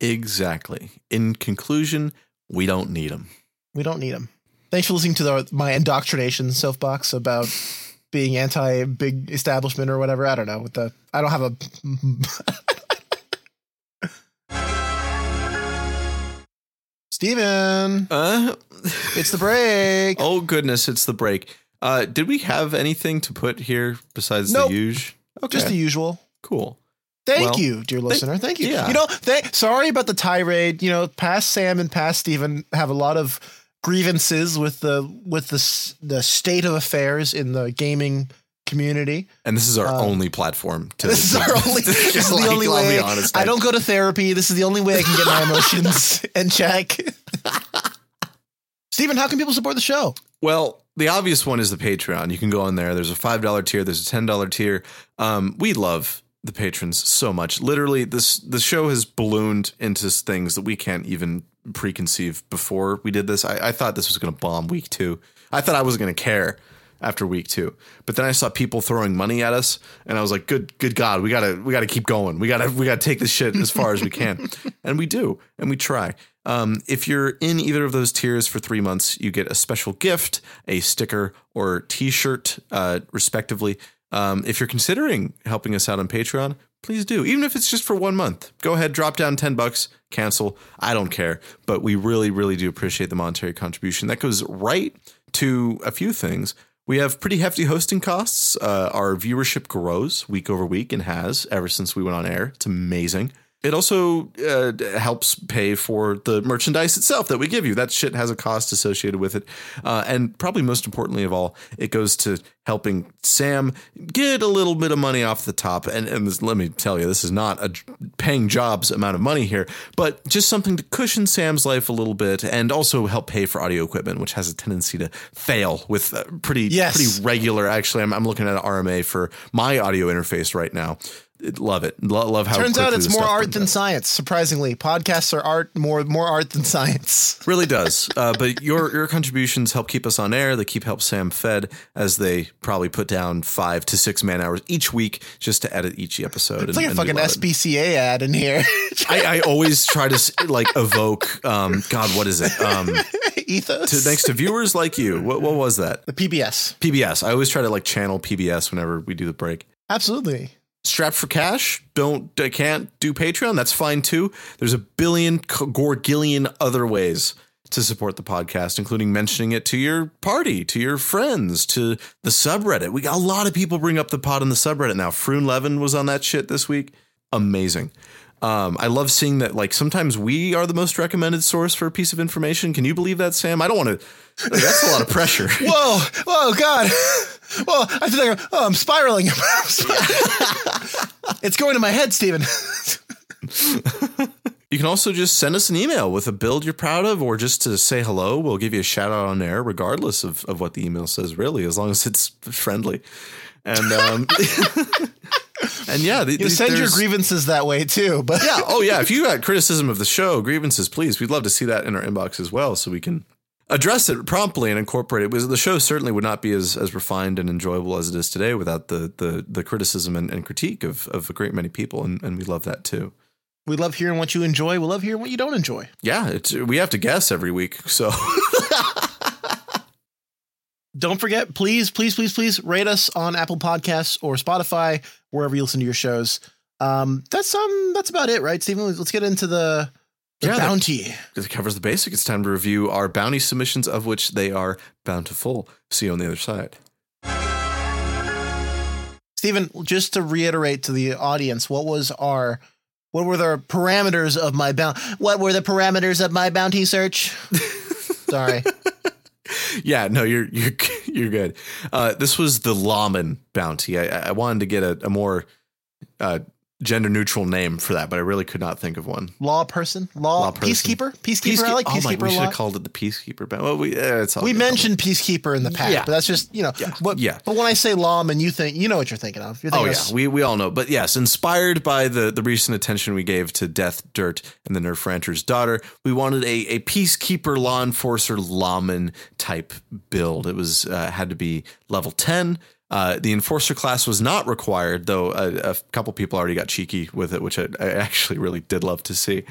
Exactly. In conclusion, we don't need them. We don't need them. Thanks for listening to the, my indoctrination soapbox about being anti big establishment or whatever. I don't know. With the I don't have a. Stephen, Uh it's the break. Oh goodness, it's the break. Uh did we have anything to put here besides Nope. the huge? Okay. Just the usual. cool. Thank Well, you, dear listener. Thank you. yeah. You know, th- sorry about the tirade. You know, past Sam and past Stephen have a lot of grievances with the with the the state of affairs in the gaming community. And this is our Um, only platform to This is our only. This is the Like, only way. be honest, I don't go to therapy. This is the only way I can get my emotions in check. Stephen, how can people support the show? Well, the obvious one is the Patreon. You can go on there. There's a five dollar tier. There's a ten dollar tier. Um, we love the patrons so much. Literally, this the show has ballooned into things that we can't even preconceive before we did this. I, I thought this was going to bomb week two. I thought I wasn't going to care after week two, but then I saw people throwing money at us, and I was like, "Good, good God, we gotta, we gotta keep going. We gotta, we gotta take this shit as far as we can," and we do, and we try. Um, if you're in either of those tiers for three months, you get a special gift, a sticker or T-shirt, uh, respectively. Um, if you're considering helping us out on Patreon, please do. Even if it's just for one month, go ahead, drop down 10 bucks, cancel. I don't care. But we really, really do appreciate the monetary contribution. That goes right to a few things. We have pretty hefty hosting costs. Uh, our viewership grows week over week and has ever since we went on air. It's amazing. It also uh, helps pay for the merchandise itself that we give you. That shit has a cost associated with it. Uh, and probably most importantly of all, it goes to helping Sam get a little bit of money off the top. And, and this, let me tell you, this is not a paying jobs amount of money here, but just something to cushion Sam's life a little bit and also help pay for audio equipment, which has a tendency to fail with uh, pretty, Yes. pretty regular. Actually, I'm, I'm looking at an RMA for my audio interface right now. Love it. Lo- Love how Turns out it's more art than out. science. Surprisingly, podcasts are art more more art than science. Really does. Uh, but your your contributions help keep us on air. They keep help Sam fed as they probably put down five to six man hours each week just to edit each episode. It's like a fucking SPCA ad in here. I, I always try to like evoke. Um, God, what is it? Um, Ethos. to, thanks to viewers like you. What what was that? the PBS. PBS. I always try to like channel PBS whenever we do the break. Absolutely. Strapped for cash, don't uh, can't do Patreon, that's fine too. There's a billion gorgillion other ways to support the podcast, including mentioning it to your party, to your friends, to the subreddit. We got a lot of people bring up the pod on the subreddit now. Froon Levin was on that shit this week. Amazing. Um, I love seeing that. Like sometimes we are the most recommended source for a piece of information. Can you believe that, Sam? I don't want to. That's a lot of pressure. Whoa, whoa, God. Well, I feel like I'm, oh, I'm spiraling. it's going to my head, Stephen. You can also just send us an email with a build you're proud of or just to say hello. We'll give you a shout out on air, regardless of, of what the email says, really, as long as it's friendly. And um, and yeah, the, You send your grievances that way too, but Yeah. Oh, yeah. If you got criticism of the show, grievances, please. We'd love to see that in our inbox as well, so we can address it promptly and incorporate it. Because the show certainly would not be as, as refined and enjoyable as it is today without the the, the criticism and, and critique of, of a great many people, and, and we love that too. we love hearing what you enjoy. We love hearing what you don't enjoy. Yeah, it's we have to guess every week, so Don't forget, please, please, please, please rate us on Apple Podcasts or Spotify, wherever you listen to your shows. Um, that's um, that's about it, right, Stephen? Let's get into the, the Yeah, bounty. it covers the basic. It's time to review our bounty submissions, of which they are bountiful. See you on the other side. Stephen, just to reiterate to the audience, what was our what were the parameters of my bounty? What were the parameters of my bounty search? Sorry. Yeah, no, you're you're you're good. Uh, this was the lawman bounty. I, I wanted to get a, a more uh, gender neutral name for that, but I really could not think of one. Law person? Law, Law person. peacekeeper? Peacekeeper. I like peacekeeper. oh my, we should have called it the peacekeeper. But Well, we uh, it's all we mentioned peacekeeper in the past, Yeah. but that's just you know. Yeah. But, Yeah. but when I say lawman, you think you know what you're thinking of. You're Oh thinking yeah, of we we all know. But yes, inspired by the the recent attention we gave to Death, Dirt, and the Nerf Rancher's daughter, we wanted a a peacekeeper, law enforcer, lawman type build. It was uh, had to be level ten. Uh, the enforcer class was not required, though a, a couple people already got cheeky with it, which I, I actually really did love to see.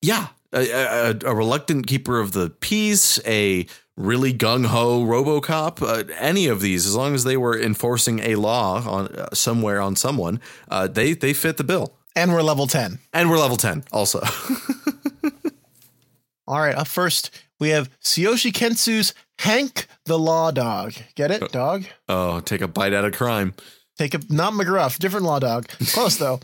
Yeah, a, a, a reluctant keeper of the peace, a really gung ho RoboCop, uh, any of these, as long as they were enforcing a law on uh, somewhere on someone, uh, they they fit the bill. and we're level ten. And we're level ten, also. All right, up first we have Tsuyoshi Kensu's Hank the Law Dog. Get it, dog? oh, take a bite out of crime. Take a not McGruff, different law dog. Close though.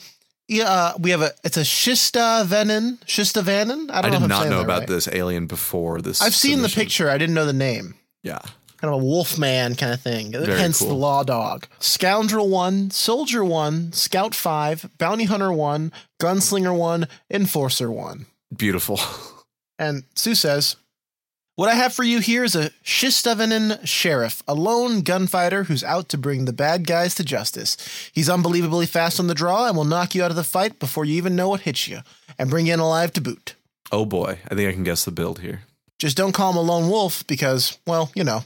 Yeah, uh, we have a it's a Shistavanen. Shista Venin. I I don't know did if not know about right. this alien before this. I've seen the picture. I didn't know the name. Yeah, Kind of a wolf man kind of thing. Very Hence cool. the law dog. Scoundrel one, soldier one, scout five, bounty hunter one, gunslinger one, enforcer one. beautiful. And Sue says, What I have for you here is a Shistavanen sheriff, a lone gunfighter who's out to bring the bad guys to justice. He's unbelievably fast on the draw and will knock you out of the fight before you even know what hits you, and bring you in alive to boot. Oh boy, I think I can guess the build here. Just don't call him a lone wolf because, well, you know.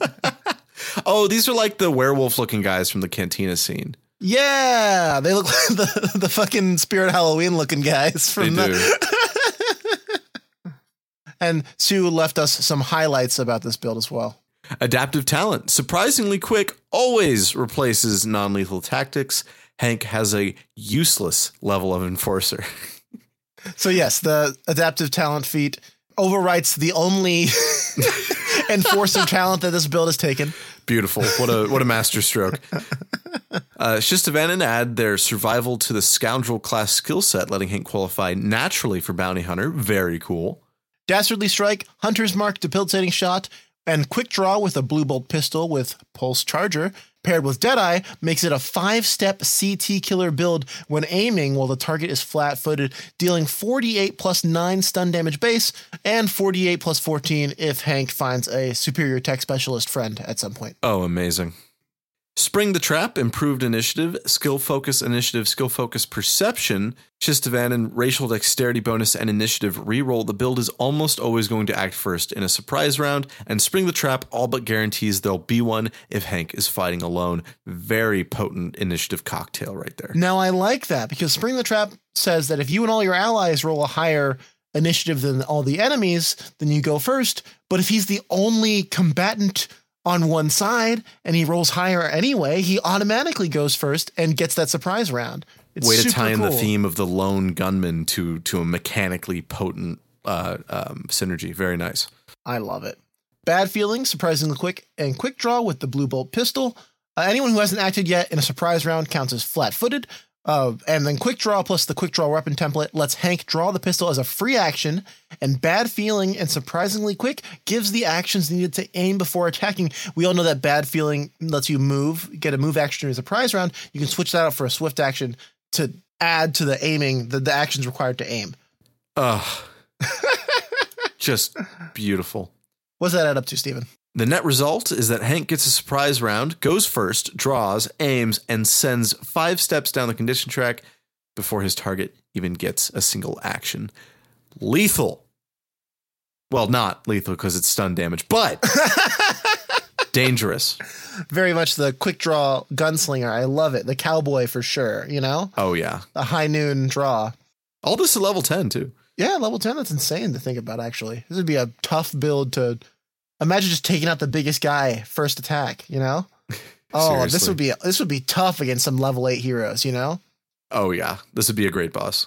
Oh, these are like the werewolf-looking guys from the cantina scene. Yeah, they look like the, the fucking Spirit Halloween looking guys They from do. the. And Sue left us some highlights about this build as well. Adaptive talent, surprisingly quick, always replaces non lethal tactics. Hank has a useless level of enforcer. So yes, the adaptive talent feat overwrites the only enforcer talent that this build has taken. Beautiful. What a what a masterstroke. Uh, Shistavanen add their survival to the scoundrel class skill set, letting Hank qualify naturally for bounty hunter. Very cool. Dastardly strike, hunter's mark, debilitating shot, and quick draw with a blue bolt pistol with pulse charger paired with Deadeye makes it a five step CT killer build when aiming while the target is flat footed, dealing 48 plus 9 stun damage base and 48 plus 14 if Hank finds a superior tech specialist friend at some point. Oh, amazing. Spring the Trap, improved initiative, skill focus initiative, skill focus perception, Shistavanen, racial dexterity bonus, and initiative reroll. The build is almost always going to act first in a surprise round, and Spring the Trap all but guarantees there'll be one if Hank is fighting alone. Very potent initiative cocktail right there. Now, I like that because Spring the Trap says that if you and all your allies roll a higher initiative than all the enemies, then you go first. But if he's the only combatant on one side and he rolls higher anyway, he automatically goes first and gets that surprise round. It's Way to tie in the theme of the lone gunman to to a mechanically potent uh, um, synergy. Very nice. I love it. Bad feeling, surprisingly quick, and quick draw with the blue bolt pistol. Uh, anyone who hasn't acted yet in a surprise round counts as flat footed. Uh, and then quick draw plus the quick draw weapon template lets Hank draw the pistol as a free action. And bad feeling and surprisingly quick gives the actions needed to aim before attacking. We all know that bad feeling lets you move, get a move action as a prize round. You can switch that out for a swift action to add to the aiming, the, the actions required to aim. Ugh. Just beautiful. What's that add up to, Stephen? The net result is that Hank gets a surprise round, goes first, draws, aims, and sends five steps down the condition track before his target even gets a single action. Lethal. Well, not lethal because it's stun damage, but dangerous. very much the quick draw gunslinger. I love it. The cowboy for sure, you know? Oh, yeah. The high noon draw. All this is level 10, too. Yeah, level 10, that's insane to think about, actually. This would be a tough build to imagine just taking out the biggest guy first attack, you know? Oh, this would be this would be tough against some level eight heroes, you know? Oh, yeah. This would be a great boss.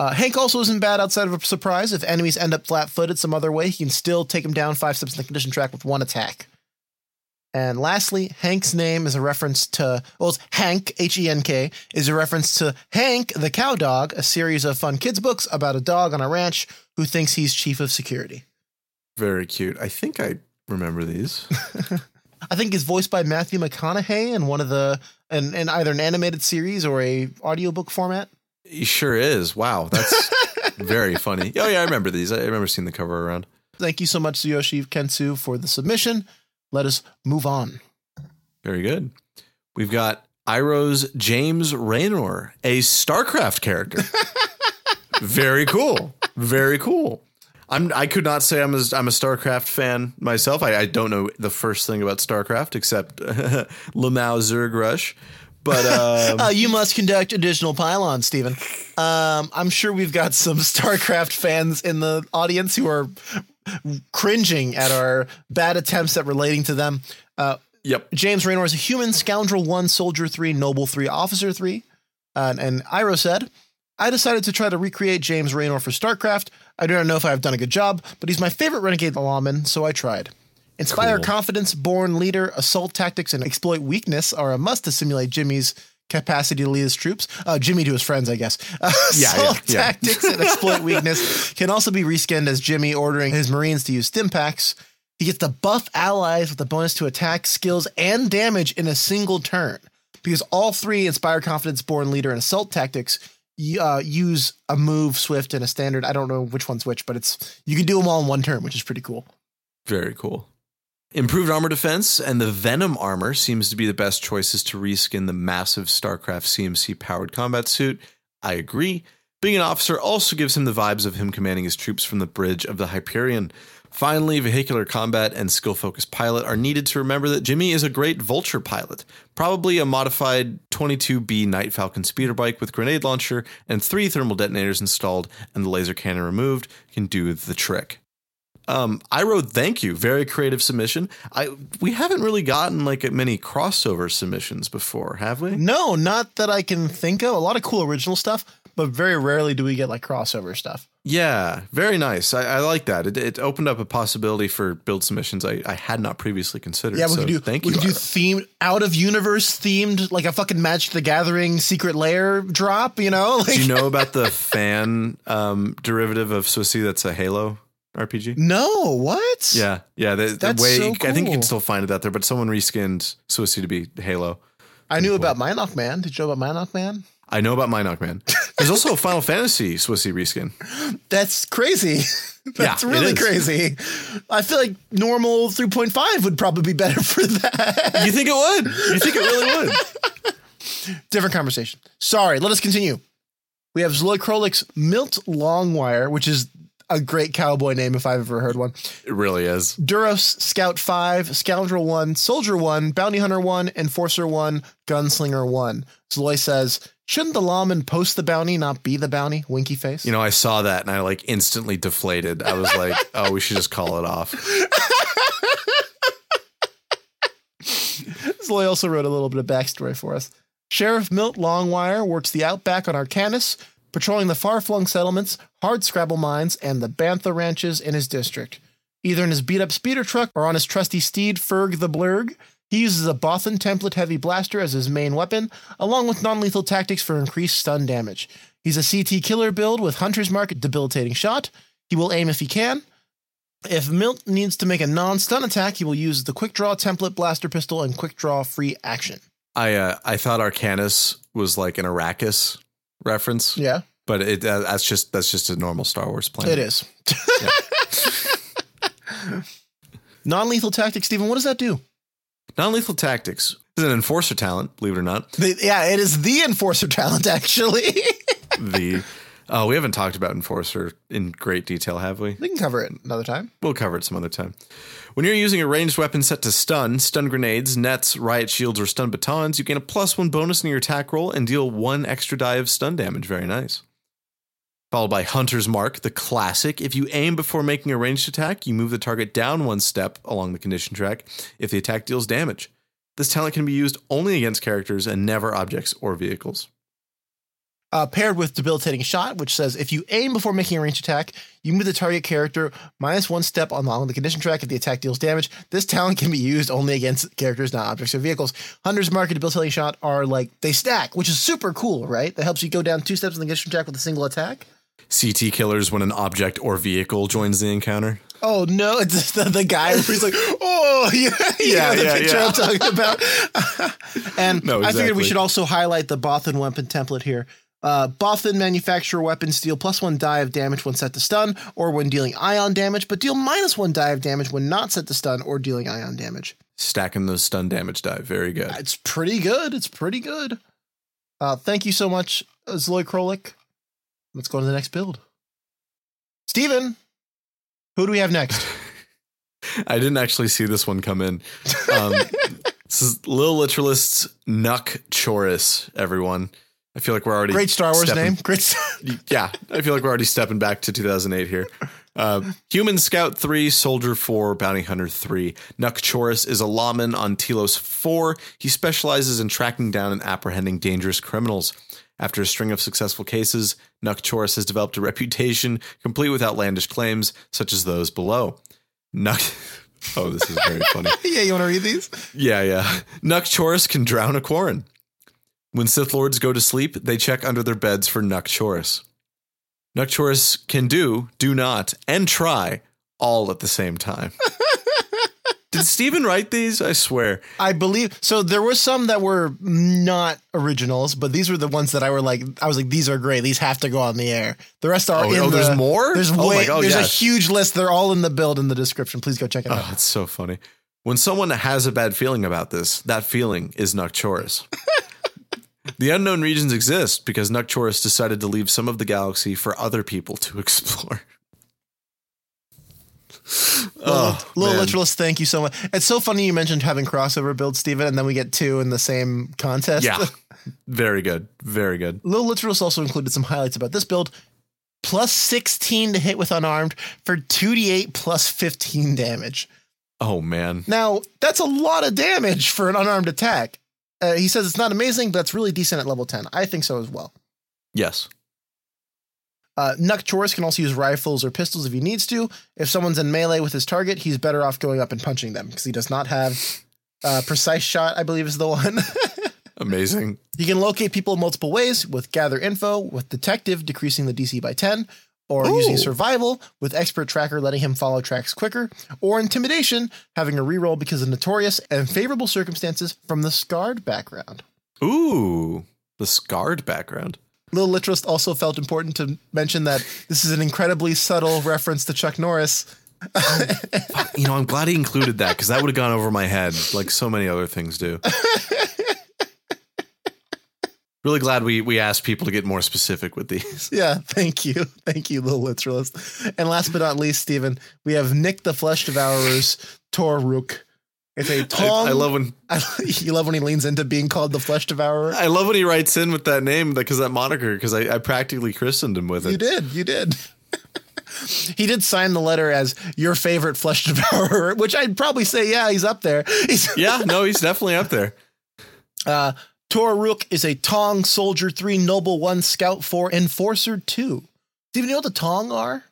Uh, Hank also isn't bad outside of a surprise. If enemies end up flat footed some other way, he can still take them down five steps in the condition track with one attack. And lastly, Hank's name is a reference to, well, it's Hank, H E N K, is a reference to Hank the Cow Dog, a series of fun kids' books about a dog on a ranch who thinks he's chief of security. Very cute. I think I remember these. I think it's voiced by Matthew McConaughey in one of the, in, in either an animated series or a audiobook format. he sure is. Wow. That's very funny. Oh, yeah. I remember these. I remember seeing the cover around. Thank you so much, Tsuyoshi Kensu, for the submission. Let us move on. Very good. We've got Iroh's James Raynor, a StarCraft character. Very cool. Very cool. I'm. I could not say I'm a, I'm a StarCraft fan myself. I, I don't know the first thing about StarCraft except Lamau Zerg Rush. But um, Uh, you must conduct additional pylons, Stephen. Um, I'm sure we've got some StarCraft fans in the audience who are cringing at our bad attempts at relating to them. Uh, yep. James Raynor is a human, scoundrel one, soldier three, noble three, officer three. Uh, and Iro said, I decided to try to recreate James Raynor for StarCraft. I do not know if I have done a good job, but he's my favorite renegade lawman, so I tried. Inspire Cool. confidence, born leader, assault tactics, and exploit weakness are a must to simulate Jimmy's capacity to lead his troops. Uh, Jimmy to his friends, I guess. Uh, Yeah, yeah, assault yeah. tactics and exploit weakness can also be reskinned as Jimmy ordering his Marines to use stim packs. He gets to buff allies with a bonus to attack, skills, and damage in a single turn. Because all three Inspire Confidence, Born Leader, and Assault Tactics uh, use a move, Swift, and a standard. I don't know which one's which, but it's you can do them all in one turn, which is pretty cool. Very cool. Improved armor defense and the Venom armor seems to be the best choices to reskin the massive StarCraft CMC powered combat suit. I agree. Being an officer also gives him the vibes of him commanding his troops from the bridge of the Hyperion. Finally, vehicular combat and skill focused pilot are needed to remember that Jimmy is a great vulture pilot, probably a modified 22B Night Falcon speeder bike with grenade launcher and three thermal detonators installed and the laser cannon removed can do the trick. Um, I wrote thank you, very creative submission. I we haven't really gotten like many crossover submissions before, have we? No, not that I can think of. A lot of cool original stuff, but very rarely do we get like crossover stuff. Yeah, very nice. I, I like that. It, it opened up a possibility for build submissions I, I had not previously considered. Yeah, we so could do. thank you. we could do themed, out of universe themed, like a fucking Magic the Gathering secret layer drop. You know, like, do you know about the fan um, derivative of Swissy that's a Halo RPG? no, what? Yeah, yeah. The, the That's way so I think you can still find it out there, but someone reskinned Swissy to be Halo. I knew about Minoc Man. Did you know about Minoc Man? I know about Minoc Man. There's also a Final Fantasy Swissy reskin. That's crazy. That's Yeah, really crazy. I feel like normal 3.5 would probably be better for that. You think it would? You think it really would? Different conversation. Sorry, let us continue. We have Zloy Krolik's Milt Longwire, which is a great cowboy name if I've ever heard one. It really is. Duros Scout 5, Scoundrel 1, Soldier 1, Bounty Hunter 1, Enforcer 1, Gunslinger 1. Zloy says, Shouldn't the lawman post the bounty, not be the bounty? Winky face. You know, I saw that and I like instantly deflated. I was like, oh, we should just call it off. Zloy also wrote a little bit of backstory for us. Sheriff Milt Longwire works the outback on Arkanis, patrolling the far flung settlements, hard scrabble mines, and the Bantha ranches in his district. Either in his beat up speeder truck or on his trusty steed, Ferg the Blurg, he uses a Bothan template heavy blaster as his main weapon, along with non lethal tactics for increased stun damage. He's a CT killer build with Hunter's Mark debilitating shot. He will aim if he can. If Milt needs to make a non stun attack, he will use the quick draw template blaster pistol and quick draw free action. I uh, I thought Arkanis was like an Arrakis reference, Yeah, but it uh, that's just that's just a normal Star Wars planet. it is. non lethal tactics, Stephen, what does that do? Non-lethal tactics is an enforcer talent, believe it or not. The- yeah, it is the enforcer talent, actually. The oh, we haven't talked about enforcer in great detail, have we? we can cover it another time. We'll cover it some other time. When you're using a ranged weapon set to stun, stun grenades, nets, riot shields, or stun batons, you gain a plus one bonus in your attack roll and deal one extra die of stun damage. Very nice. Followed by Hunter's Mark, the classic. If you aim before making a ranged attack, you move the target down one step along the condition track if the attack deals damage. This talent can be used only against characters and never objects or vehicles. Uh, paired with debilitating shot, which says if you aim before making a range attack, you move the target character minus one step along the condition track if the attack deals damage. This talent can be used only against characters, not objects or vehicles. Hunter's Mark and debilitating shot are like they stack, which is super cool, right? That helps you go down two steps in the condition track with a single attack. CT killers when an object or vehicle joins the encounter. Oh no, it's just the, the guy who's like, oh yeah, Yeah, yeah, the picture yeah. I'm talking about. and No, I figured we should also highlight the Bothan weapon template here. Uh, Bothan manufacturer weapons deal plus one die of damage when set to stun or when dealing ion damage, but deal minus one die of damage when not set to stun or dealing ion damage. Stacking those stun damage die. Very good. It's pretty good. It's pretty good. Uh, thank you so much, uh, Zloy Krolik. Let's go to the next build. Stephen, who do we have next? I didn't actually see this one come in. Um, this is Lil Literalist's Nuck Chorus, everyone. I feel like we're already Great Star Wars stepping- name. Great. Star- Yeah, I feel like we're already stepping back to 2008 here. Uh, Human Scout 3, Soldier 4, Bounty Hunter 3. Nuck Chorus is a lawman on Telos 4. He specializes in tracking down and apprehending dangerous criminals. After a string of successful cases, Nuck Chorus has developed a reputation complete with outlandish claims, such as those below. Nuck. Oh, this is very funny. yeah, you want to read these? Yeah, yeah. Nuck Chorus can drown a Quarren. When Sith Lords go to sleep, they check under their beds for Nuck Chorus. Can do, do not, and try all at the same time. Did Steven write these? I swear. I believe so. There were some that were not originals, but these were the ones that I were like, I was like, these are great. These have to go on the air. The rest are Oh, in oh, the. there's more? There's Oh my way. God, there's a huge list. They're all in the build in the description. Please go check it oh, out. Oh, it's so funny. When someone has a bad feeling about this, that feeling is Nuck Chorus. the unknown regions exist because Nuck Chorus decided to leave some of the galaxy for other people to explore. Little, oh, little literalist, thank you so much. It's so funny you mentioned having crossover builds, Stephen, and then we get two in the same contest. Yeah. Very good. Very good. Little Literalist also included some highlights about this build. plus 16 to hit with unarmed for 2d8 plus 15 damage. Oh man. Now, that's a lot of damage for an unarmed attack. Uh, he says it's not amazing, but it's really decent at level 10. I think so as well. Yes. Uh, Nuck Chorus can also use rifles or pistols if he needs to. If someone's in melee with his target, he's better off going up and punching them because he does not have uh, precise shot, I believe is the one. Amazing. You can locate people in multiple ways with gather info, with detective decreasing the DC by 10, or Ooh. using survival with expert tracker letting him follow tracks quicker, or intimidation having a reroll because of notorious and favorable circumstances from the scarred background. Ooh, the scarred background. Little Literalist also felt important to mention that this is an incredibly subtle reference to Chuck Norris. You know, I'm glad he included that because that would have gone over my head like so many other things do. really glad we we asked people to get more specific with these. Yeah, thank you. Thank you, Little Literalist. And last but not least, Stephen, we have Nick the Flesh Devourer's Toruk. It's a I, Taung. I love when you love when he leans into being called the Flesh Devourer. I love when he writes in with that name because that moniker because I, I practically christened him with it. You did. You did. he did sign the letter as your favorite Flesh Devourer, which I'd probably say, yeah, he's up there. He's, Yeah, no, he's definitely up there. uh, Toruk is a Taung Soldier 3, Noble 1, Scout 4, Enforcer 2. Stephen, you know what the Taung are?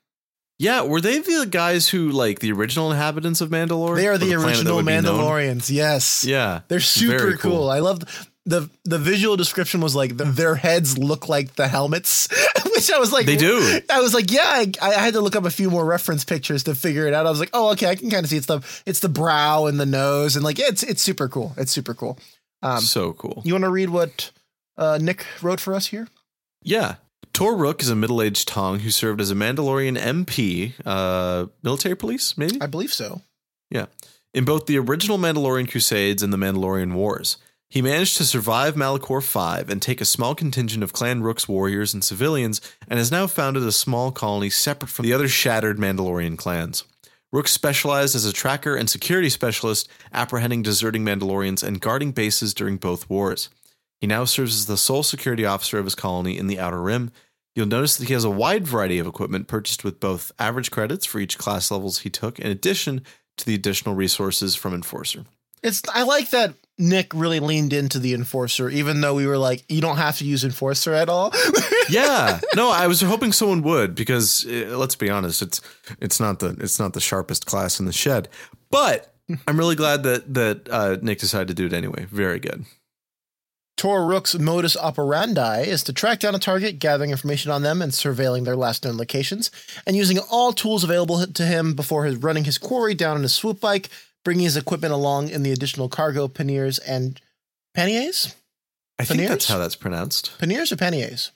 Yeah, were they the guys who like the original inhabitants of Mandalore? They are Or the, original would be known? Mandalorians. Yes. Yeah, They're super cool. cool. I love the the visual description was like the, their heads look like the helmets, which I was like, They do. I was like, yeah. I, I had to look up a few more reference pictures to figure it out. I was like, oh, okay, I can kind of see it's the it's the brow and the nose and like yeah, it's it's super cool. It's super cool. Um, so cool. you want to read what uh, Nick wrote for us here? Yeah. Tor Rook is a middle-aged Taung who served as a Mandalorian MP, uh, military police, maybe? I believe so. Yeah. In both the original Mandalorian Crusades and the Mandalorian Wars. He managed to survive Malachor 5 and take a small contingent of Clan Rook's warriors and civilians, and has now founded a small colony separate from the other shattered Mandalorian clans. Rook specialized as a tracker and security specialist, apprehending deserting Mandalorians and guarding bases during both wars. He now serves as the sole security officer of his colony in the Outer Rim. You'll notice that he has a wide variety of equipment purchased with both average credits for each class levels he took, in addition to the additional resources from Enforcer. It's I like that Nick really leaned into the enforcer, even though we were like, you don't have to use enforcer at all. Yeah, no, I was hoping someone would because uh, let's be honest, it's it's not the it's not the sharpest class in the shed, but I'm really glad that that uh, Nick decided to do it anyway. Very good. Tor Rook's modus operandi is to track down a target, gathering information on them and surveilling their last known locations, and using all tools available to him before his running his quarry down on his swoop bike, bringing his equipment along in the additional cargo panniers and panniers, I think Panniers? that's how that's pronounced. panniers or panniers,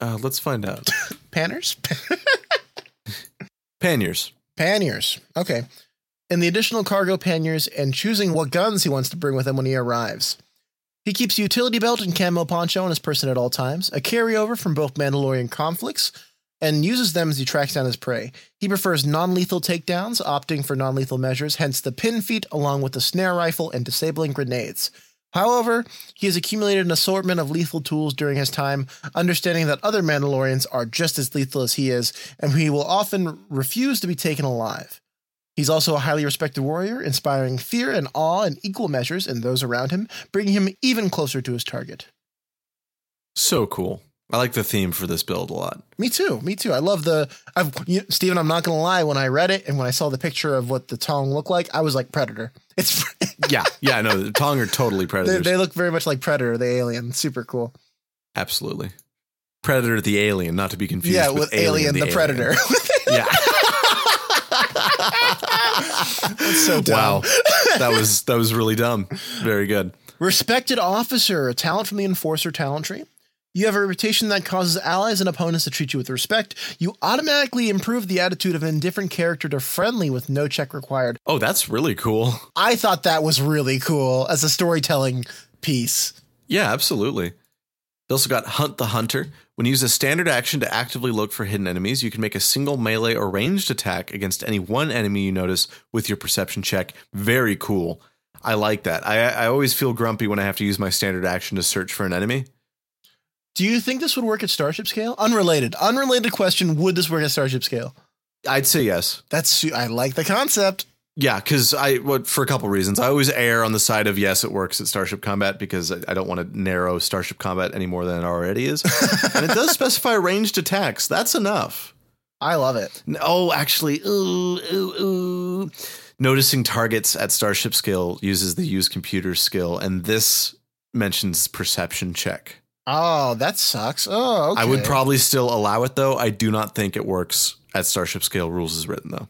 Uh, let's find out. panners, Panniers. panniers. Okay, in the additional cargo panniers and choosing what guns he wants to bring with him when he arrives. He keeps a utility belt and camo poncho on his person at all times, a carryover from both Mandalorian conflicts, and uses them as he tracks down his prey. He prefers non lethal takedowns, opting for non lethal measures, hence the pin feat, along with the snare rifle and disabling grenades. However, he has accumulated an assortment of lethal tools during his time, understanding that other Mandalorians are just as lethal as he is, and he will often refuse to be taken alive. He's also a highly respected warrior, inspiring fear and awe in equal measures in those around him, bringing him even closer to his target. So cool. I like the theme for this build a lot. Me too. Me too. I love the. I've you, Stephen, I'm not gonna lie. When I read it and when I saw the picture of what the Taung looked like, I was like Predator. It's Yeah, yeah, no, the Taung are totally they, predators. they look very much like Predator, the alien. Super cool. Absolutely. Predator the alien, not to be confused yeah, with, with Alien, the, Predator. Yeah. That's so dumb. wow. That was that was really dumb. Very good. Respected officer, a talent from the Enforcer talent tree. You have a reputation that causes allies and opponents to treat you with respect. You automatically improve the attitude of an indifferent character to friendly with no check required. Oh, that's really cool. I thought that was really cool as a storytelling piece. Yeah, absolutely. They also got Hunt the Hunter. When you use a standard action to actively look for hidden enemies, you can make a single melee or ranged attack against any one enemy you notice with your perception check. Very cool. I like that. I, I always feel grumpy when I have to use my standard action to search for an enemy. Do you think this would work at Starship scale? Unrelated, unrelated question. Would this work at Starship scale? I'd say yes. That's I like the concept. Yeah, because I what for a couple reasons. I always err on the side of yes, it works at Starship Combat because I, I don't want to narrow Starship Combat any more than it already is, and it does specify ranged attacks. That's enough. I love it. Oh, actually, ooh, ooh, ooh. Noticing targets at Starship scale uses the use computer skill, and this mentions perception check. Oh, that sucks. Oh, okay. I would probably still allow it though. I do not think it works at Starship scale. Rules is written though.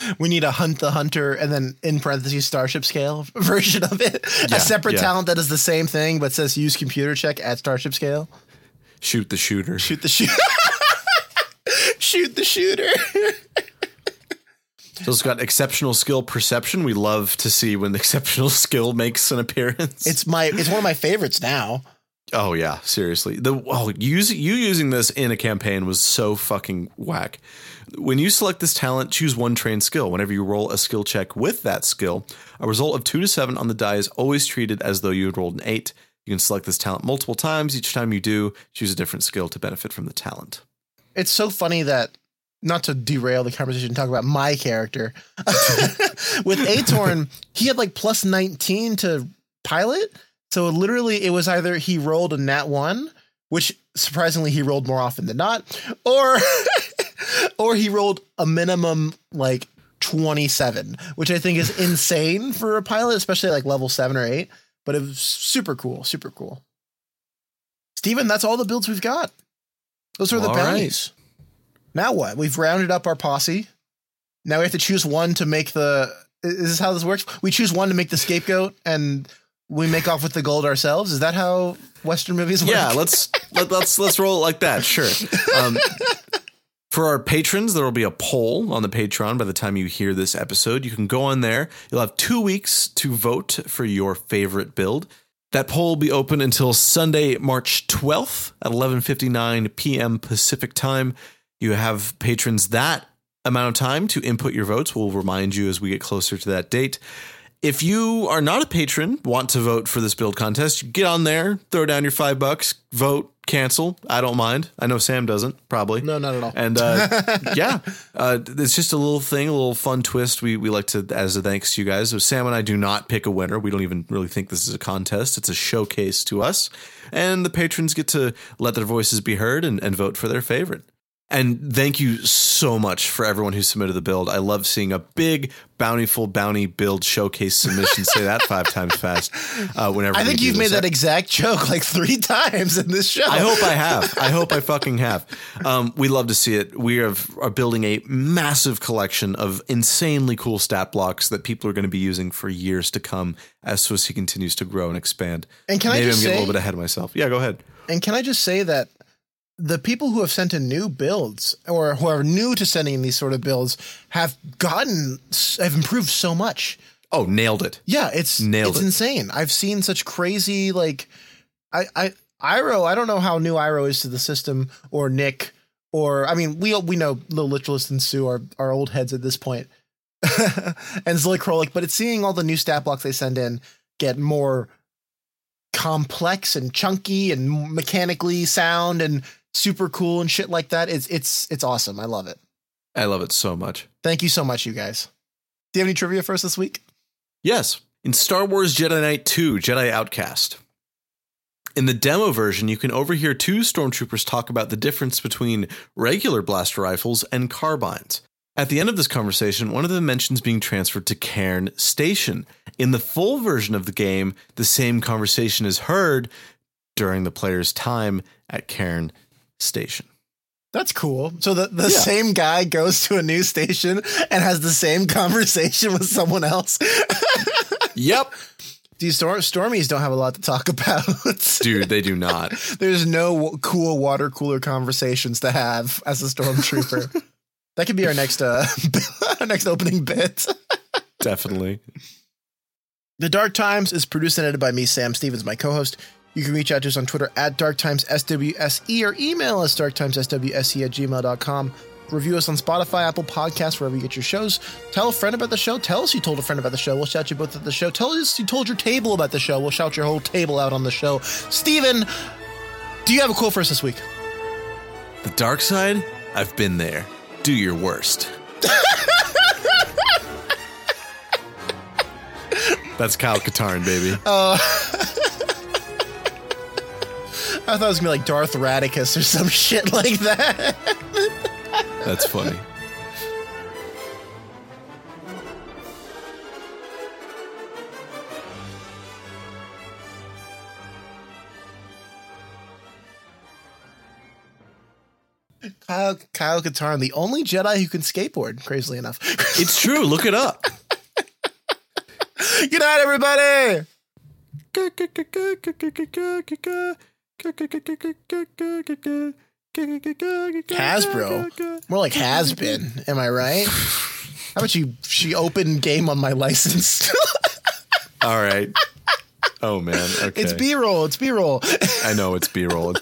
we need a hunt the hunter and then in parentheses starship scale version of it. Yeah, a separate yeah. talent that is the same thing but says use computer check at starship scale. Shoot the shooter. Shoot the shooter. Shoot the shooter. So it's got exceptional skill perception. We love to see when the exceptional skill makes an appearance. It's my it's one of my favorites now. Oh yeah, seriously. The oh use you using this in a campaign was so fucking whack. When you select this talent, choose one trained skill. Whenever you roll a skill check with that skill, a result of two to seven on the die is always treated as though you had rolled an eight. You can select this talent multiple times. Each time you do, choose a different skill to benefit from the talent. It's so funny that not to derail the conversation, talk about my character. With Atorn, he had like plus 19 to pilot. So literally it was either he rolled a nat one, which surprisingly he rolled more often than not, or or he rolled a minimum like 27, which I think is insane for a pilot, especially like level seven or eight. But it was super cool, super cool. Stephen, that's all the builds we've got. Those are the All right. bounties. Now what? We've rounded up our posse. Now we have to choose one to make the. Is this how this works? We choose one to make the scapegoat, and we make off with the gold ourselves. Is that how Western movies work? Yeah, let's let, let's let's roll it like that. Sure. Um, for our patrons, there will be a poll on the Patreon by the time you hear this episode. You can go on there. You'll have two weeks to vote for your favorite build. That poll will be open until Sunday, March 12th at 11:59 p.m. Pacific time. You have patrons that amount of time to input your votes. We'll remind you as we get closer to that date. If you are not a patron, want to vote for this build contest, get on there, throw down your five bucks, vote, cancel. I don't mind. I know Sam doesn't, probably. No, not at all. And uh, yeah, uh, it's just a little thing, a little fun twist. We we like to, as a thanks to you guys. So Sam and I do not pick a winner. We don't even really think this is a contest. It's a showcase to us, and the patrons get to let their voices be heard and, and vote for their favorite. And thank you so much for everyone who submitted the build. I love seeing a big, bountiful bounty build showcase submission. Say that five times fast. Uh, whenever I think you've made that exact joke like three times in this show. I hope I have. I hope I fucking have. Um, we love to see it. We are, are building a massive collection of insanely cool stat blocks that people are going to be using for years to come as Swissy continues to grow and expand. And can I Maybe just I'm getting a little bit ahead of myself. Yeah, go ahead. And can I just say that the people who have sent in new builds or who are new to sending in these sort of builds have gotten have improved so much. Oh, nailed it. Yeah, it's Nailed it's it. insane. I've seen such crazy like I I Iro, I don't know how new Iro is to the system or Nick or I mean we we know Lil Literalist and Sue are are old heads at this point. and Zillicrolic, but it's seeing all the new stat blocks they send in get more complex and chunky and mechanically sound and super cool and shit like that. It's it's it's awesome. I love it. I love it so much. Thank you so much, you guys. Do you have any trivia for us this week? Yes. In Star Wars Jedi Knight 2, Jedi Outcast. In the demo version, you can overhear two stormtroopers talk about the difference between regular blaster rifles and carbines. At the end of this conversation, one of them mentions being transferred to Cairn Station. In the full version of the game, the same conversation is heard during the player's time at Cairn Station. That's cool. So the, the Yeah. same guy goes to a new station and has the same conversation with someone else. Yep. These stor- stormies don't have a lot to talk about. Dude, they do not. There's no w- cool water cooler conversations to have as a stormtrooper. that could be our next uh our next opening bit. Definitely. The Dark Times is produced and edited by me, Sam Stevens, my co-host. You can reach out to us on Twitter at DarkTimesSWSE or email us darktimesswse at gmail.com. Review us on Spotify, Apple Podcasts, wherever you get your shows. Tell a friend about the show. Tell us you told a friend about the show. We'll shout you both at the show. Tell us you told your table about the show. We'll shout your whole table out on the show. Stephen, Do you have a quote for us this week? The dark side? I've been there. Do your worst. That's Kyle Katarn, baby. Oh. I thought it was gonna be like Darth Radicus or some shit like that. That's funny. Kyle, Kyle Katarn, the only Jedi who can skateboard, crazily enough. It's true. Look it up. Good night, everybody. Hasbro. More like has been. Am I right? How about you? She open game on my license. All right. Oh man. Okay. it's B roll. It's B roll. I know it's B roll.